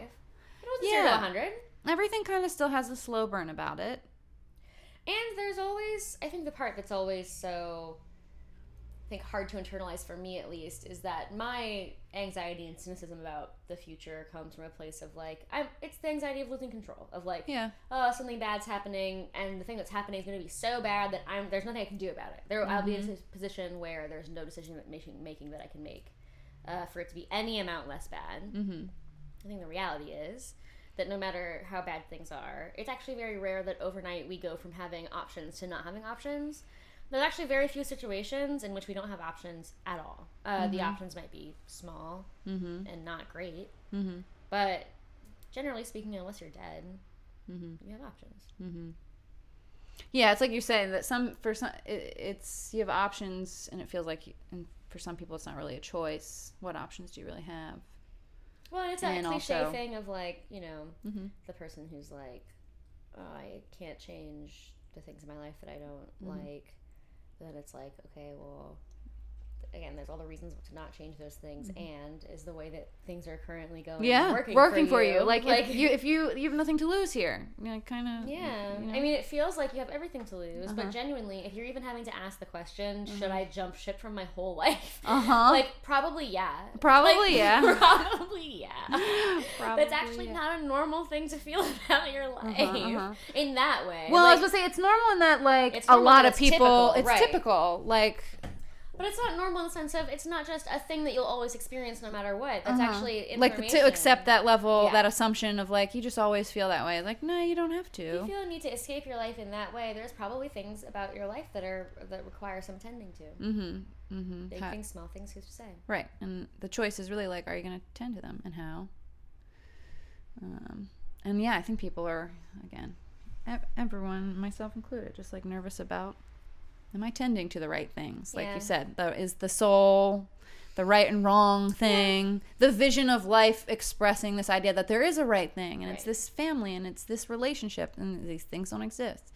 It wasn't zero to Yeah. hundred. Everything kind of still has a slow burn about it. And there's always I think the part that's always so think hard to internalize for me at least is that my anxiety and cynicism about the future comes from a place of like I'm it's the anxiety of losing control of like Yeah. oh something bad's happening and the thing that's happening is going to be so bad that I'm there's nothing I can do about it. There I'll be in a position where there's no decision that making making that I can make uh, for it to be any amount less bad. Mm-hmm. I think the reality is that no matter how bad things are, it's actually very rare that overnight we go from having options to not having options. There's actually very few situations in which we don't have options at all. Uh, The options might be small Mm-hmm. and not great, Mm-hmm. but generally speaking, unless you're dead, Mm-hmm. you have options. Mm-hmm. Yeah, it's like you're saying that some for some it, it's you have options, and it feels like, you, and for some people, it's not really a choice. What options do you really have? Well, it's that And cliche also- thing of like, you know, Mm-hmm. the person who's like, oh, I can't change the things in my life that I don't Mm-hmm. like. Then it's like, okay, well, again, there's all the reasons to not change those things, and is the way that things are currently going. Mm-hmm. Yeah, working, working, for, you. Like, like if you if you you have nothing to lose here, you know, kind of. yeah, you know? I mean, it feels like you have everything to lose, Uh-huh. but genuinely, if you're even having to ask the question, should I jump ship from my whole life? Uh huh. Like, probably yeah. Probably Like, yeah. probably yeah. Probably, That's actually yeah. not a normal thing to feel about your life uh-huh. in that way. Well, I was gonna say it's normal in that like a lot of people. typical, it's right. typical. Like but it's not normal in the sense of it's not just a thing that you'll always experience no matter what. That's Uh-huh. actually like to accept that level, Yeah. that assumption of like you just always feel that way. Like no, you don't have to. If you feel a need to escape your life in that way, there's probably things about your life that are that require some tending to. Mm-hmm. Mm-hmm. Big things, small things, who's to say? Right, and the choice is really like, are you going to tend to them, and how? Um, and yeah, I think people are again, everyone, myself included, just like nervous about, am I tending to the right things? Like Yeah. you said, the, is the soul, the right and wrong thing, the vision of life expressing this idea that there is a right thing, and it's this family, and it's this relationship, and these things don't exist.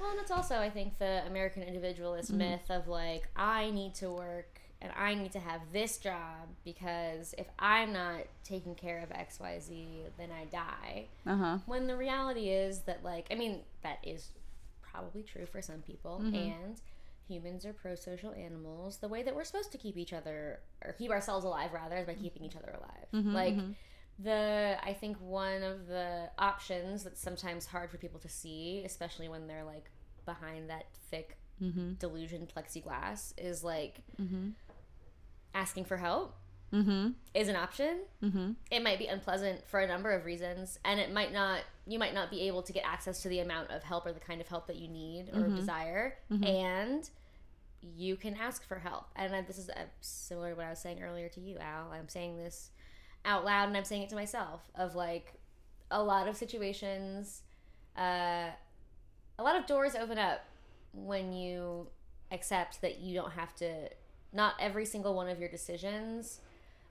Well, and it's also, I think, the American individualist Mm-hmm. myth of like, I need to work and I need to have this job because if I'm not taking care of XYZ, then I die. Uh huh. When the reality is that, like, I mean, that is probably true for some people, Mm-hmm. and humans are pro social animals. The way that we're supposed to keep each other, or keep ourselves alive, rather, is by keeping each other alive. Mm-hmm, like, the I think one of the options that's sometimes hard for people to see, especially when they're like behind that thick Mm-hmm. delusion plexiglass, is like Mm-hmm. asking for help is an option. It might be unpleasant for a number of reasons, and it might not. You might not be able to get access to the amount of help or the kind of help that you need or desire, and you can ask for help. And I, this is uh, similar to what I was saying earlier to you, Al. I'm saying this out loud, and I'm saying it to myself. Of like, a lot of situations, uh, a lot of doors open up when you accept that you don't have to not every single one of your decisions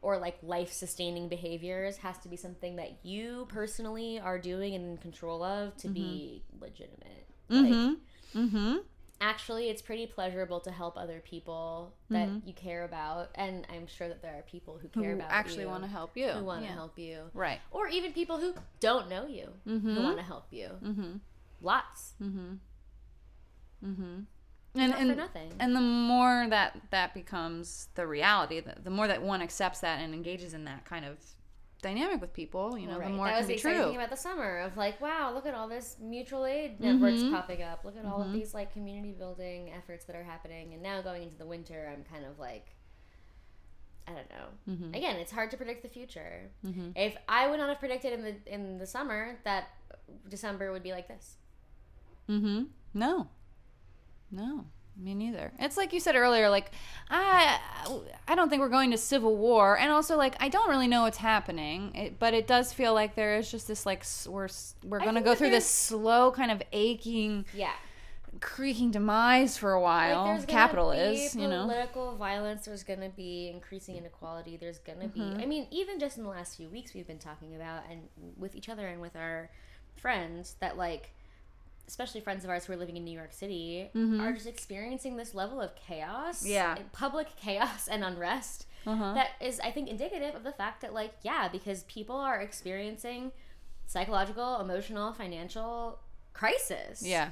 or like life sustaining behaviors has to be something that you personally are doing and in control of to be mm-hmm. legitimate mm-hmm. like Mm-hmm. actually it's pretty pleasurable to help other people that mm-hmm. you care about and i'm sure that there are people who care Who about actually want to help you. who want to Yeah. help you Right. or even people who don't know you who want to help you Mm-hmm. lots And Not for and nothing. and the more that that becomes the reality, the, the more that one accepts that and engages in that kind of dynamic with people, you know, Right. the more that it was can the be exciting true. about the summer of like, wow, look at all this mutual aid networks Mm-hmm. popping up. Look at all of these like community building efforts that are happening. And now going into the winter, I'm kind of like, I don't know. Mm-hmm. Again, it's hard to predict the future. If I would not have predicted in the in the summer that December would be like this. Mm-hmm. No. No. Me neither. It's like you said earlier, like I I don't think we're going to civil war, and also like I don't really know what's happening, it, but it does feel like there is just this like we're we're gonna go through this slow kind of aching, Yeah. creaking demise for a while. Like, Capital be is, you know. political violence. There's gonna be increasing inequality. There's gonna Mm-hmm. be. I mean, even just in the last few weeks, we've been talking about and with each other and with our friends that like, especially friends of ours who are living in New York City, are just experiencing this level of chaos. Mm-hmm. Yeah. public chaos and unrest. Uh-huh. That is, I think, indicative of the fact that like, yeah, because people are experiencing psychological, emotional, financial crisis. Yeah.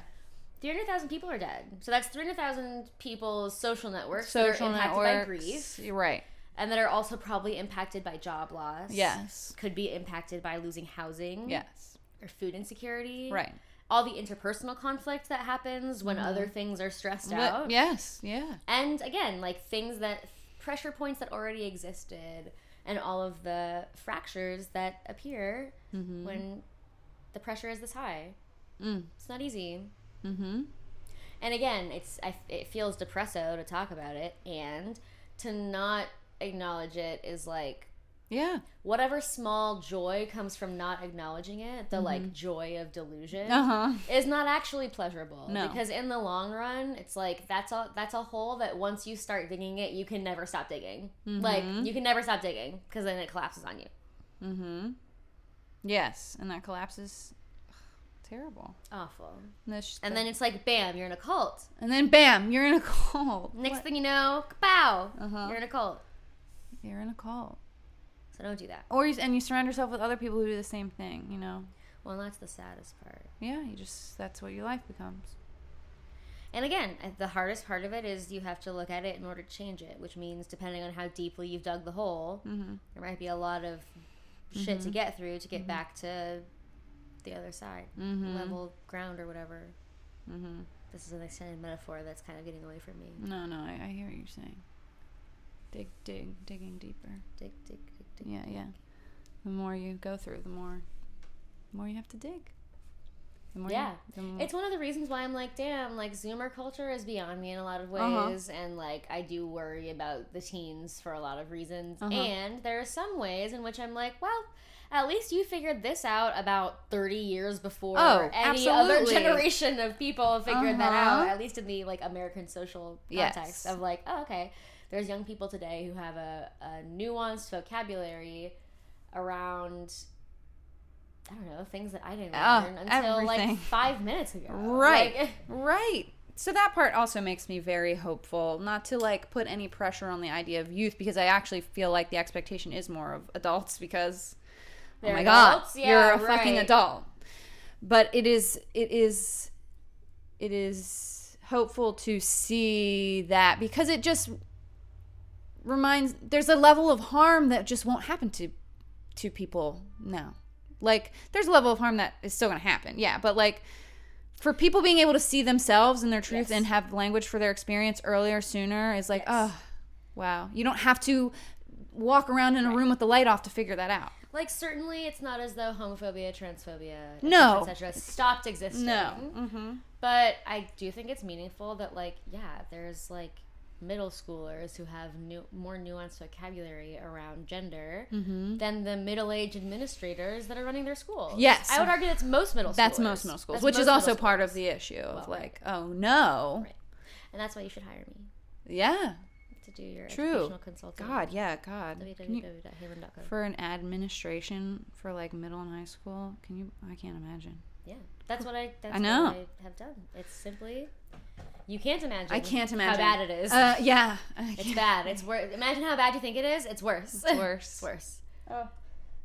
300,000 people are dead. So that's 300,000 people's social networks Social that are impacted networks. by grief You're right. and that are also probably impacted by job loss. Yes. Could be impacted by losing housing Yes. or food insecurity. Right. All the interpersonal conflict that happens when other things are stressed But- out. yes. Yeah. And again, like things that pressure points that already existed and all of the fractures that appear when the pressure is this high. Mm. It's not easy. Mm-hmm. And again, it's I, it feels depresso to talk about it, and to not acknowledge it is like Yeah. whatever small joy comes from not acknowledging it. The like joy of delusion Uh huh. is not actually pleasurable No. because in the long run, it's like that's a that's a hole that once you start digging it, you can never stop digging. Like you can never stop digging because then it collapses on you. Mm-hmm. Yes, and that collapses. Terrible. Awful. And, And then it's like, bam, you're in a cult. and then bam, you're in a cult. Next What? thing you know, kapow, Uh-huh. you're in a cult. you're in a cult. So don't do that. Or you, and you surround yourself with other people who do the same thing. You know. Well, that's the saddest part. Yeah, you just that's what your life becomes. And again, uh, the hardest part of it is you have to look at it in order to change it, which means depending on how deeply you've dug the hole, Mm-hmm. there might be a lot of shit to get through to get back to the other side, Mm-hmm. level ground or whatever. Mm-hmm. This is an extended metaphor that's kind of getting away from me. No, no, I, I hear what you're saying. Dig, dig, digging deeper. Dig, dig. Yeah, yeah. The more you go through, the more, the more you have to dig. The more you- Yeah. more- It's one of the reasons why I'm like, damn, like Zoomer culture is beyond me in a lot of Uh-huh. ways, and like I do worry about the teens for a lot of reasons. Uh-huh. And there are some ways in which I'm like, well, at least you figured this out about 30 years before Oh, any other generation of people figured that Uh-huh. out. At least in the like American social Yes. context of like, oh, okay, there's young people today who have a, a nuanced vocabulary around. I don't know things that I didn't Oh, learn until everything. like five minutes ago. Right. Like, Right. So that part also makes me very hopeful, not to like put any pressure on the idea of youth because I actually feel like the expectation is more of adults because oh They're my adults? god, Yeah, you're a fucking adult. But it is it is it is hopeful to see that because it just reminds there's a level of harm that just won't happen to to people now. Like there's a level of harm that is still going to happen. Yeah, but like for people being able to see themselves and their truth Yes. and have language for their experience earlier sooner is like Yes. oh wow you don't have to walk around in a room with the light off to figure that out. Like certainly, it's not as though homophobia, transphobia, No. etc., etc., stopped existing. No. Mm-hmm. But I do think it's meaningful that, like, yeah, there's like middle schoolers who have new, more nuanced vocabulary around gender mm-hmm. than the middle-aged administrators that are running their schools. Yes. I would argue that's most middle. Schools. That's schoolers. most middle schools, That's which is also part of the issue of Well, like, oh no, Right. and that's why you should hire me yeah, to do your True. educational consulting. God, yeah, God. You- for an administration for like middle and high school, can you? I can't imagine. Yeah, that's what I. That's I know. What I have done. It's simply you can't imagine. I can't imagine how bad it is. Uh, yeah, it's bad. It's worse. Imagine how bad you think it is. It's worse. It's worse. it's worse. Oh,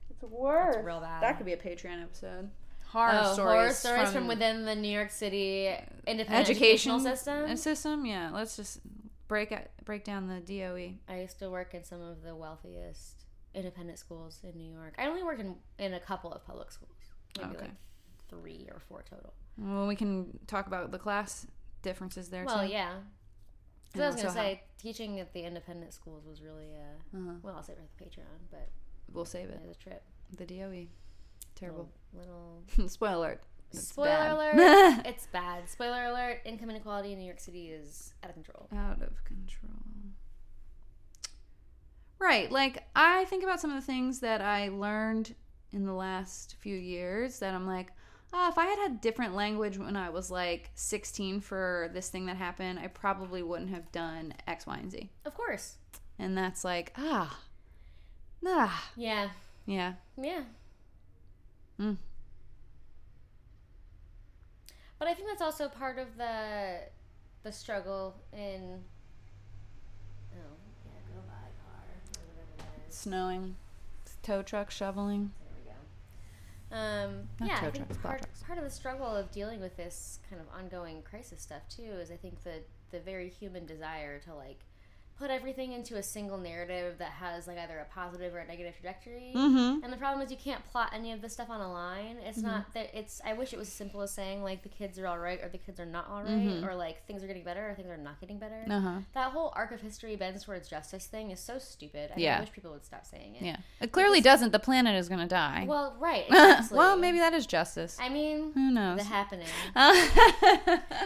it's worse. It's real bad. That could be a Patreon episode. Horror oh, stories. horror stories from, within the New York City independent education educational system. uh, System, yeah. Let's just break out, break down the. DOE. I used to work in some of the wealthiest independent schools in New York. I only worked in, in a couple of public schools, maybe Okay. like three or four total. Well, we can talk about the class differences there too. Well, too. yeah. Because I was gonna how- say teaching at the independent schools was really uh Uh-huh. well I'll say it for the Patreon, but We'll save it. was a trip. The DOE. Terrible. Little, Spoiler alert. It's spoiler bad. alert. it's bad. Spoiler alert. Income inequality in New York City is out of control. out of control. Right. Like, I think about some of the things that I learned in the last few years that I'm like, ah, if I had had different language when I was like 16 for this thing that happened, I probably wouldn't have done X, Y, and Z. Of course. And that's like, ah, ah, Yeah. yeah. Yeah. Mm. But I think that's also part of the the struggle in. Oh yeah, go by car or whatever that is. Snowing, tow truck shoveling. There we go. Um, Not yeah, I think trucks, part, trucks. part of the struggle of dealing with this kind of ongoing crisis stuff too is I think the the very human desire to like put everything into a single narrative that has like either a positive or a negative trajectory. Mm-hmm. And the problem is you can't plot any of this stuff on a line. It's not that it's. I wish it was as simple as saying like the kids are all right or the kids are not all right, Mhm. or like things are getting better or things are not getting better. Uh huh. That whole arc of history bends towards justice thing is so stupid. I Yeah. wish people would stop saying it. Yeah. It clearly doesn't. The planet is going to die. Well, right. Exactly. well, maybe that is justice. I mean, Who knows? the happening. uh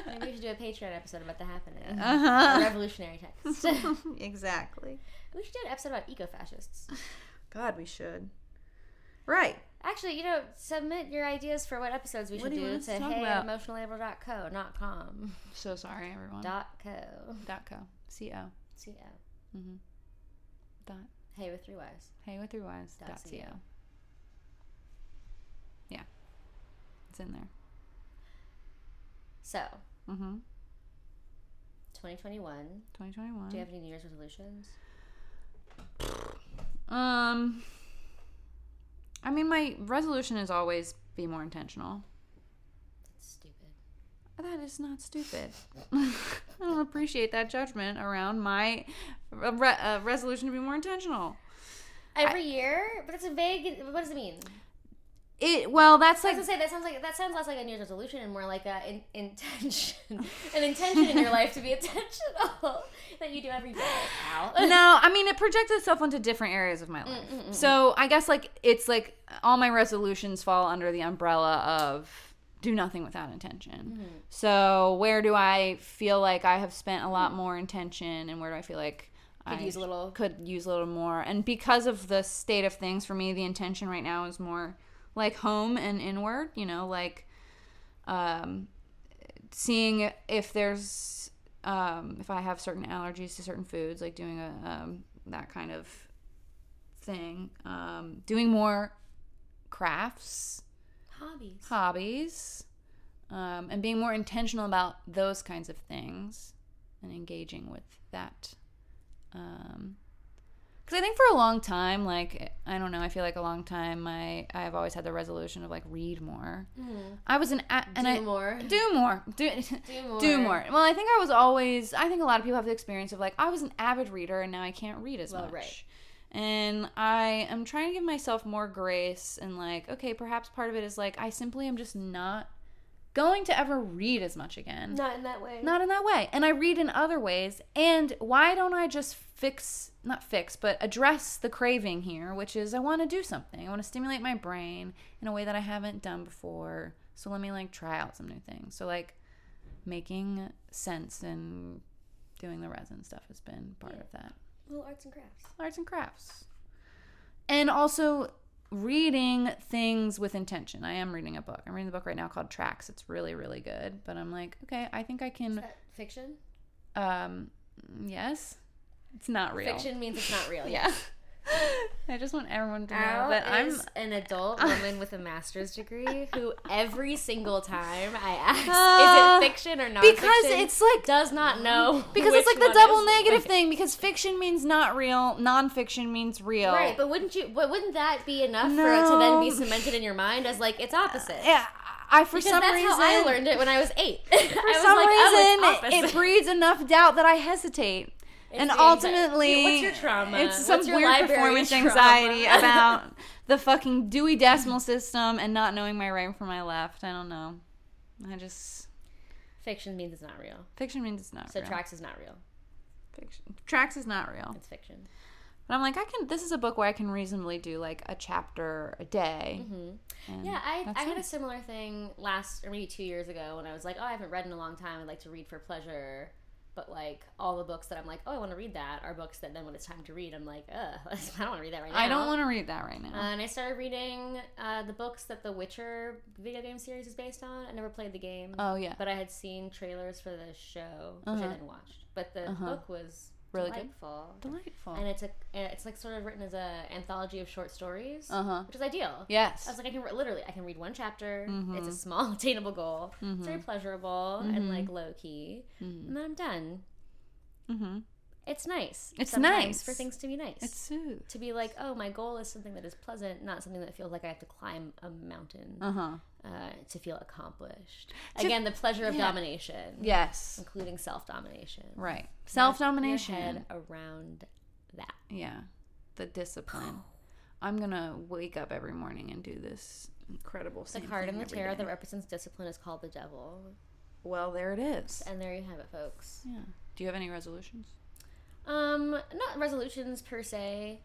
Maybe we should do a Patreon episode about the happening. A huh. revolutionary text. exactly. we should do an episode about eco-fascists. God, we should. Right. Actually, you know, submit your ideas for what episodes we What should do do, to to hey emotionallabor.co, not com. So sorry, everyone. Dot co. Dot co. C O. C O. Mm-hmm. Dot. Hey with three Y's. Hey with three Y's. Dot Dot C O. co. Yeah. It's in there. So, Mm-hmm. 2021. 2021. Do you have any New Year's resolutions? Um. I mean, my resolution is always be more intentional. That's stupid. That is not stupid. I don't appreciate that judgment around my re- uh, resolution to be more intentional. Every year, but it's a vague. What does it mean? It well, that's like I was gonna say that sounds like that sounds less like a New Year's resolution and more like a in, intention, an intention in your life to be intentional that you do every day. No, I mean it projects itself onto different areas of my life. mm, mm, So I guess like it's like all my resolutions fall under the umbrella of do nothing without intention. Mm-hmm. So where do I feel like I have spent a lot more intention, and where do I feel like Could I use a little- could use a little more? And because of the state of things for me, the intention right now is more like home and inward. You know, like um, seeing if there's um, if I have certain allergies to certain foods, like doing a um, that kind of thing. Um, doing more crafts, Hobbies. hobbies, um, and being more intentional about those kinds of things and engaging with that. Um, because I think for a long time, like I don't know, I feel like a long time, I I've always had the resolution of like read more. Mm-hmm. I was an a- and do I more. do more, do Do more. do more. Well, I think I was always. I think a lot of people have the experience of like I was an avid reader and now I can't read as Well, much. right. And I am trying to give myself more grace and like okay, perhaps part of it is like I simply am just not going to ever read as much again. Not in that way. Not in that way. And I read in other ways. And why don't I just fix, not fix, but address the craving here, which is I want to do something. I want to stimulate my brain in a way that I haven't done before. So let me like try out some new things. So, like, making sense and doing the resin stuff has been part Yeah. of that. Little arts and crafts. Arts and crafts. And also reading things with intention. I am reading a book. I'm reading the book right now called Tracks. It's really, really good. But I'm like, okay, I think I Is can that fiction? um, yes, it's not real. Fiction means it's not real. Yeah. I just want everyone to know Al that I'm. an adult woman with a master's degree who every single time I ask, Uh, is it fiction or not? Because it's like does not know because it's like the double negative thing. Because fiction means not real, nonfiction means real. Right, but wouldn't you? But wouldn't that be enough for it to then be cemented in your mind as like it's opposite? yeah, I for because some that's reason how I learned it when I was eight. For I was some like, oh, reason, it, it breeds enough doubt that I hesitate. It's and ultimately, What's your trauma? It's some weird performance trauma? anxiety about the fucking Dewey Decimal System and not knowing my right from my left. I don't know. I just Fiction means it's not real. fiction means it's not real. So real. tracks is not real. fiction. Tracks is not real. It's fiction. But I'm like, I can. This is a book where I can reasonably do like a chapter a day. hmm Yeah, I, I had a similar thing last or maybe two years ago when I was like, oh, I haven't read in a long time. I'd like to read for pleasure. But like all the books that I'm like, oh, I want to read that are books that then when it's time to read, I'm like, ugh, I don't want to read that right now. I don't want to read that right now. Uh, and I started reading uh, the books that the Witcher video game series is based on. I never played the game, oh yeah, but I had seen trailers for the show, which Uh-huh. I then watched. But the Uh-huh. book was Really good? delightful. delightful. And it's a, it's like sort of written as a anthology of short stories, Uh huh. which is ideal. Yes. I was like, I can literally, I can read one chapter. Mhm. It's a small, attainable goal. It's very Mhm. pleasurable Mhm. and like low key, Mhm. and then I'm done. It's nice. It's nice. for things to be nice. It's soothe. to be like, oh, my goal is something that is pleasant, not something that feels like I have to climb a mountain Uh huh. uh, to feel accomplished. To- Again, the pleasure of yeah. domination, Yes. including self domination. Right. self domination. around that. Yeah. The discipline. I'm gonna wake up every morning and do this incredible. The card in the tarot that represents discipline is called the devil. Well, there it is. And there you have it, folks. Yeah. Do you have any resolutions? Um, not resolutions per se,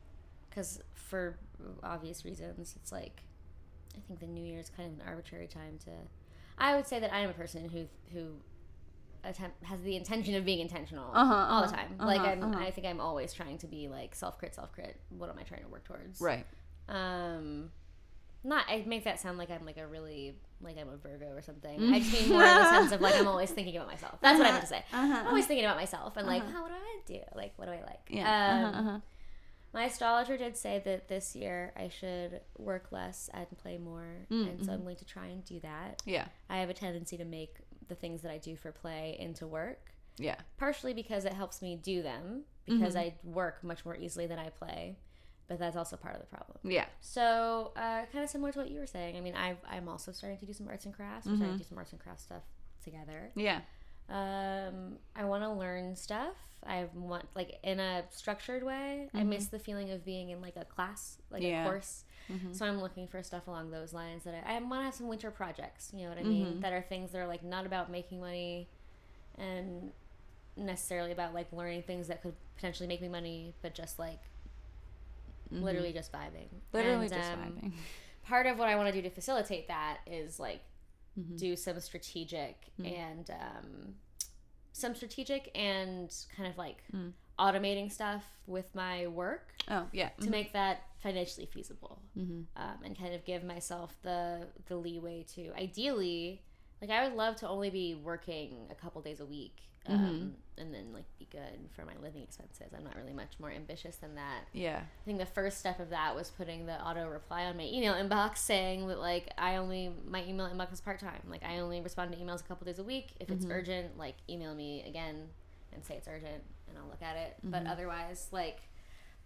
because for obvious reasons, it's like I think the New Year is kind of an arbitrary time to. I would say that I am a person who who attempt has the intention of being intentional Uh-huh, all the uh-huh, time. uh-huh, like I'm, uh-huh. I think I'm always trying to be like self crit, self crit. What am I trying to work towards? Right. Um, not I make that sound like I'm like a really like I'm a Virgo or something. I just mean more in the sense of like I'm always thinking about myself. That's what I meant to say. I'm Uh-huh. always thinking about myself and like, Uh-huh. oh, what do I do? Like, what do I like? Yeah. Um, uh-huh, uh-huh. My astrologer did say that this year I should work less and play more, Mm, and so I'm going to try and do that. Yeah. I have a tendency to make the things that I do for play into work, Yeah. partially because it helps me do them because Mhm. I work much more easily than I play, but that's also part of the problem. Yeah. So, uh, kind of similar to what you were saying. I mean, I've, I'm also starting to do some arts and crafts. We're starting to do some arts and crafts stuff together. Yeah. Um, I want to learn stuff. I want like in a structured way. I miss the feeling of being in like a class, like Yeah. a course. Mhm. So I'm looking for stuff along those lines that I, I want to have some winter projects. You know what I mean? Mhm. That are things that are like not about making money, and necessarily about like learning things that could potentially make me money, but just like literally just vibing. Mm-hmm. Literally And, just um, vibing. Part of what I want to do to facilitate that is like Mhm. do some strategic Mm. and um, some strategic and kind of like Mm. automating stuff with my work Oh yeah. to make that financially feasible Mm-hmm. um, and kind of give myself the the leeway to ideally like I would love to only be working a couple days a week um, Mm-hmm. and then like be good for my living expenses. I'm not really much more ambitious than that. Yeah. I think the first step of that was putting the auto reply on my email inbox saying that like I only my email inbox is part time. Like I only respond to emails a couple days a week. If it's urgent, like email me again and say it's urgent and I'll look at it. But otherwise, like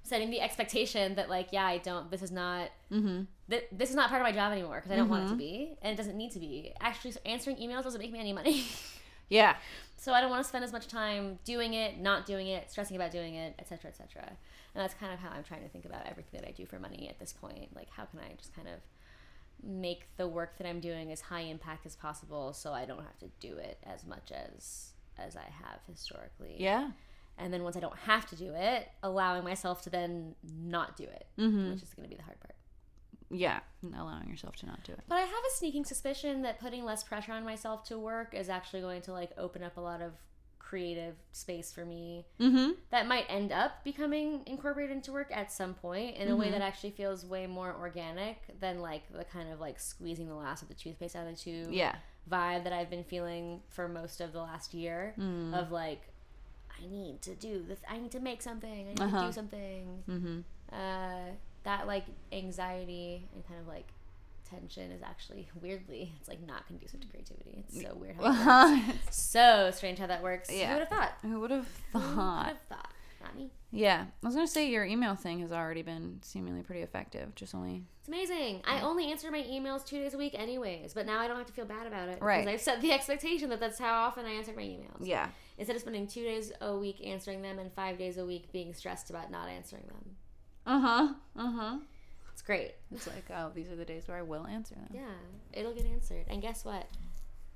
setting the expectation that like yeah, I don't. This is not. Mm-hmm. Th- this is not part of my job anymore because I don't want it to be, and it doesn't need to be. Actually, so answering emails doesn't make me any money. Yeah. So I don't want to spend as much time doing it, not doing it, stressing about doing it, etc., etc. And that's kind of how I'm trying to think about everything that I do for money at this point. Like, how can I just kind of make the work that I'm doing as high impact as possible so I don't have to do it as much as as I have historically. Yeah. And then once I don't have to do it, allowing myself to then not do it, Mm-hmm. which is going to be the hard part. Yeah. Allowing yourself to not do it. But I have a sneaking suspicion that putting less pressure on myself to work is actually going to like open up a lot of creative space for me Mm-hmm. that might end up becoming incorporated into work at some point in a way that actually feels way more organic than like the kind of like squeezing the last of the toothpaste out of the tube Yeah. vibe that I've been feeling for most of the last year of like I need to do this I need to make something I need to Uh-huh. do something Mm-hmm. uh, that like anxiety and kind of like tension is actually weirdly it's like not conducive to creativity it's so weird how that so strange how that works Yeah. who would have thought Who would have who would thought? have thought not me Yeah. I was gonna say your email thing has already been seemingly pretty effective. Just only it's amazing i only answer my emails two days a week anyways but now i don't have to feel bad about it Right. because i've set the expectation that that's how often i answer my emails Yeah. instead of spending two days a week answering them and five days a week being stressed about not answering them Uh-huh. Uh-huh. it's great It's like, oh, these are the days where I will answer them. Yeah, it'll get answered. And guess what?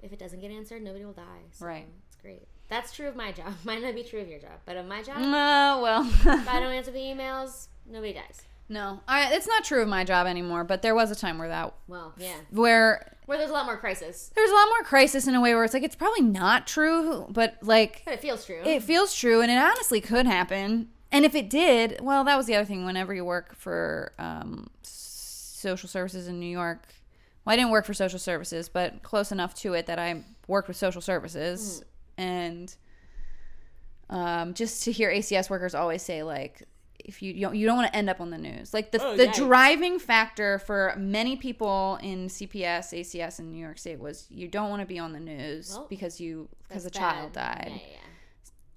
If it doesn't get answered, nobody will die. So Right. It's great. That's true of my job. Might not be true of your job, but of my job, No, well. if I don't answer the emails, nobody dies. no, I, it's not true of my job anymore. But there was a time where that, Well, yeah. where Where there's a lot more crisis, there's a lot more crisis in a way where it's like it's probably not true, but like but it feels true. it feels true, and it honestly could happen. And if it did, well, that was the other thing. Whenever you work for um, social services in New York, well, I didn't work for social services, but close enough to it that I worked with social services, and um, just to hear ACS workers always say like. If you you don't, you don't want to end up on the news, like the Oh, the driving factor for many people in CPS, ACS in New York State was you don't want to be on the news Well, because you because a child died yeah, yeah.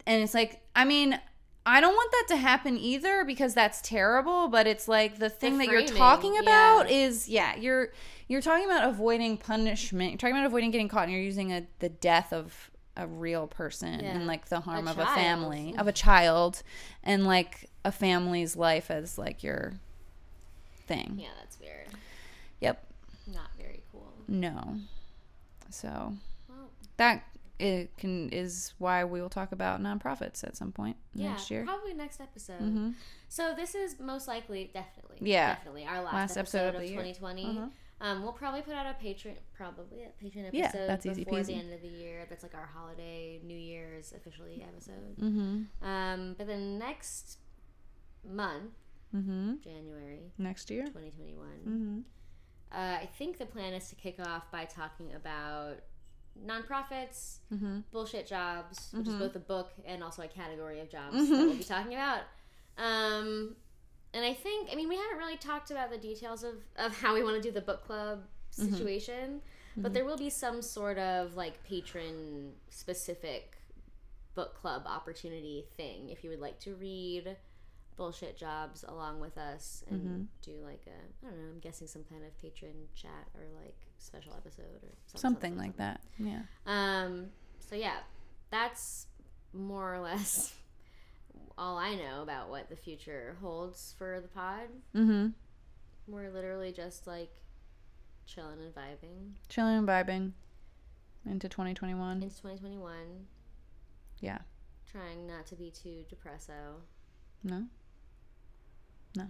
and it's like i mean i don't want that to happen either because that's terrible but it's like the thing that you're talking about yeah. is yeah you're you're talking about avoiding punishment you're talking about avoiding getting caught and you're using a, the death of a real person Yeah. and like the harm A of a family of a child and like a family's life as like your thing Yeah, that's weird. yep Not very cool. no so Well, that it can is why we will talk about nonprofits at some point yeah, next year probably next episode. Mhm. So this is most likely, definitely, Yeah. definitely our last, Last episode, episode of of 2020. Uh-huh. Um, we'll probably put out a Patreon, probably a Patreon episode Yeah, that's easy before the end of the year. That's like our holiday, New Year's officially episode. Mm-hmm. Um, but then next month, Mm-hmm. January Next year. 2021, Mm-hmm. uh, I think the plan is to kick off by talking about nonprofits, Mm-hmm. bullshit jobs, which is Mhm. both a book and also a category of jobs Mhm. that we'll be talking about. Um, and I think, I mean, we haven't really talked about the details of, of how we want to do the book club Mhm. situation, but there will be some sort of like Patreon specific book club opportunity thing if you would like to read bullshit jobs along with us and Mhm. do like a I don't know I'm guessing some kind of Patreon chat or like special episode or something, Something like that. Yeah. um, so yeah, that's more or less all I know about what the future holds for the pod. Mm-hmm. We're literally just like chilling and vibing Chilling and vibing into 2021. into 2021. Yeah. Trying not to be too depresso. No. No.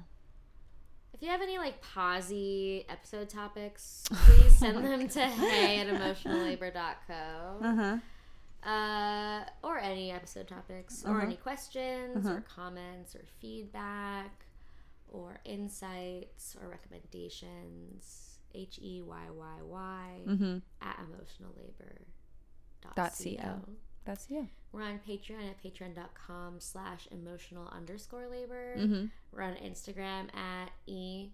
If you have any like posy episode topics, please send them to hey at emotionallabor.co. Uh-huh. uh, or any episode topics, or Uh-huh. any questions, Uh-huh. or comments, or feedback, or insights, or recommendations. H E Y Y Y Mm-hmm. at emotionallabor.co. Dot co. That's yeah. We're on Patreon at patreon.com slash emotional underscore labor. Mm-hmm. We're on Instagram at e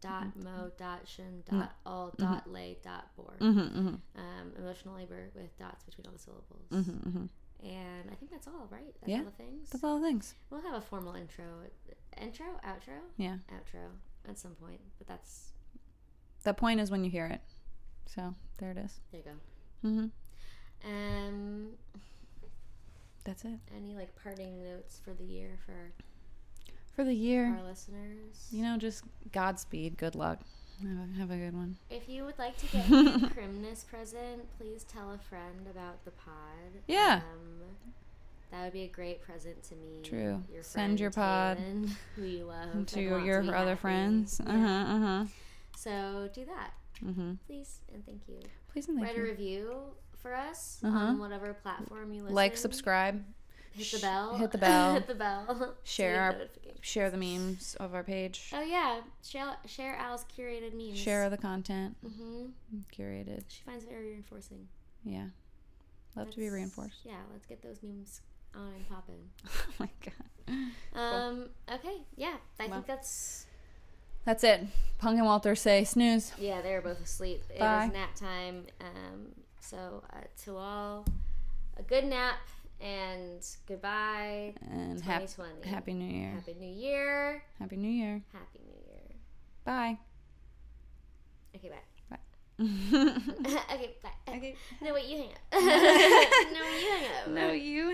dot mo dot shin dot all dot lay dot. Mm-hmm. Mm-hmm. Um, emotional labor with dots between all the syllables. Mm-hmm. mm-hmm. And I think that's all, right? That's Yeah. all the things. That's all the things. We'll have a formal intro, intro, outro, Yeah. outro at some point. But that's The point is when you hear it. So there it is. there you go. Mm-hmm. Um, That's it any like parting notes for the year for for the year. our listeners? You know, just Godspeed. Good luck. Have a, have a good one. If you would like to get a Crimnus present, please tell a friend about the pod. Yeah. Um, that would be a great present to me. True. Your Send your pod who you love, to your be other happy. friends. Uh huh. Uh huh. So do that, Mm-hmm. please, and thank you. Please and thank Write a review for us Uh-huh. on whatever platform you listen. Like, subscribe, hit the bell, hit the bell. hit the bell, Share our- notifications. share the memes of our page, Oh yeah, share share Al's curated memes. share the content, hmm curated. She finds it very reinforcing. Yeah. Love to be reinforced. Yeah, let's get those memes on and popping. Oh my god. Um. Okay. Yeah. I Well. think that's. That's it. Punk and Walter say snooze. Yeah, they're both asleep. Bye. It is nap time. Um. So uh, to all, a good nap and goodbye. And hap- Happy New Year. Happy New Year. Happy New Year. Happy New Year. Bye. Okay. Bye. okay. okay. Bye. No, wait. You hang up. no, you hang up. No, you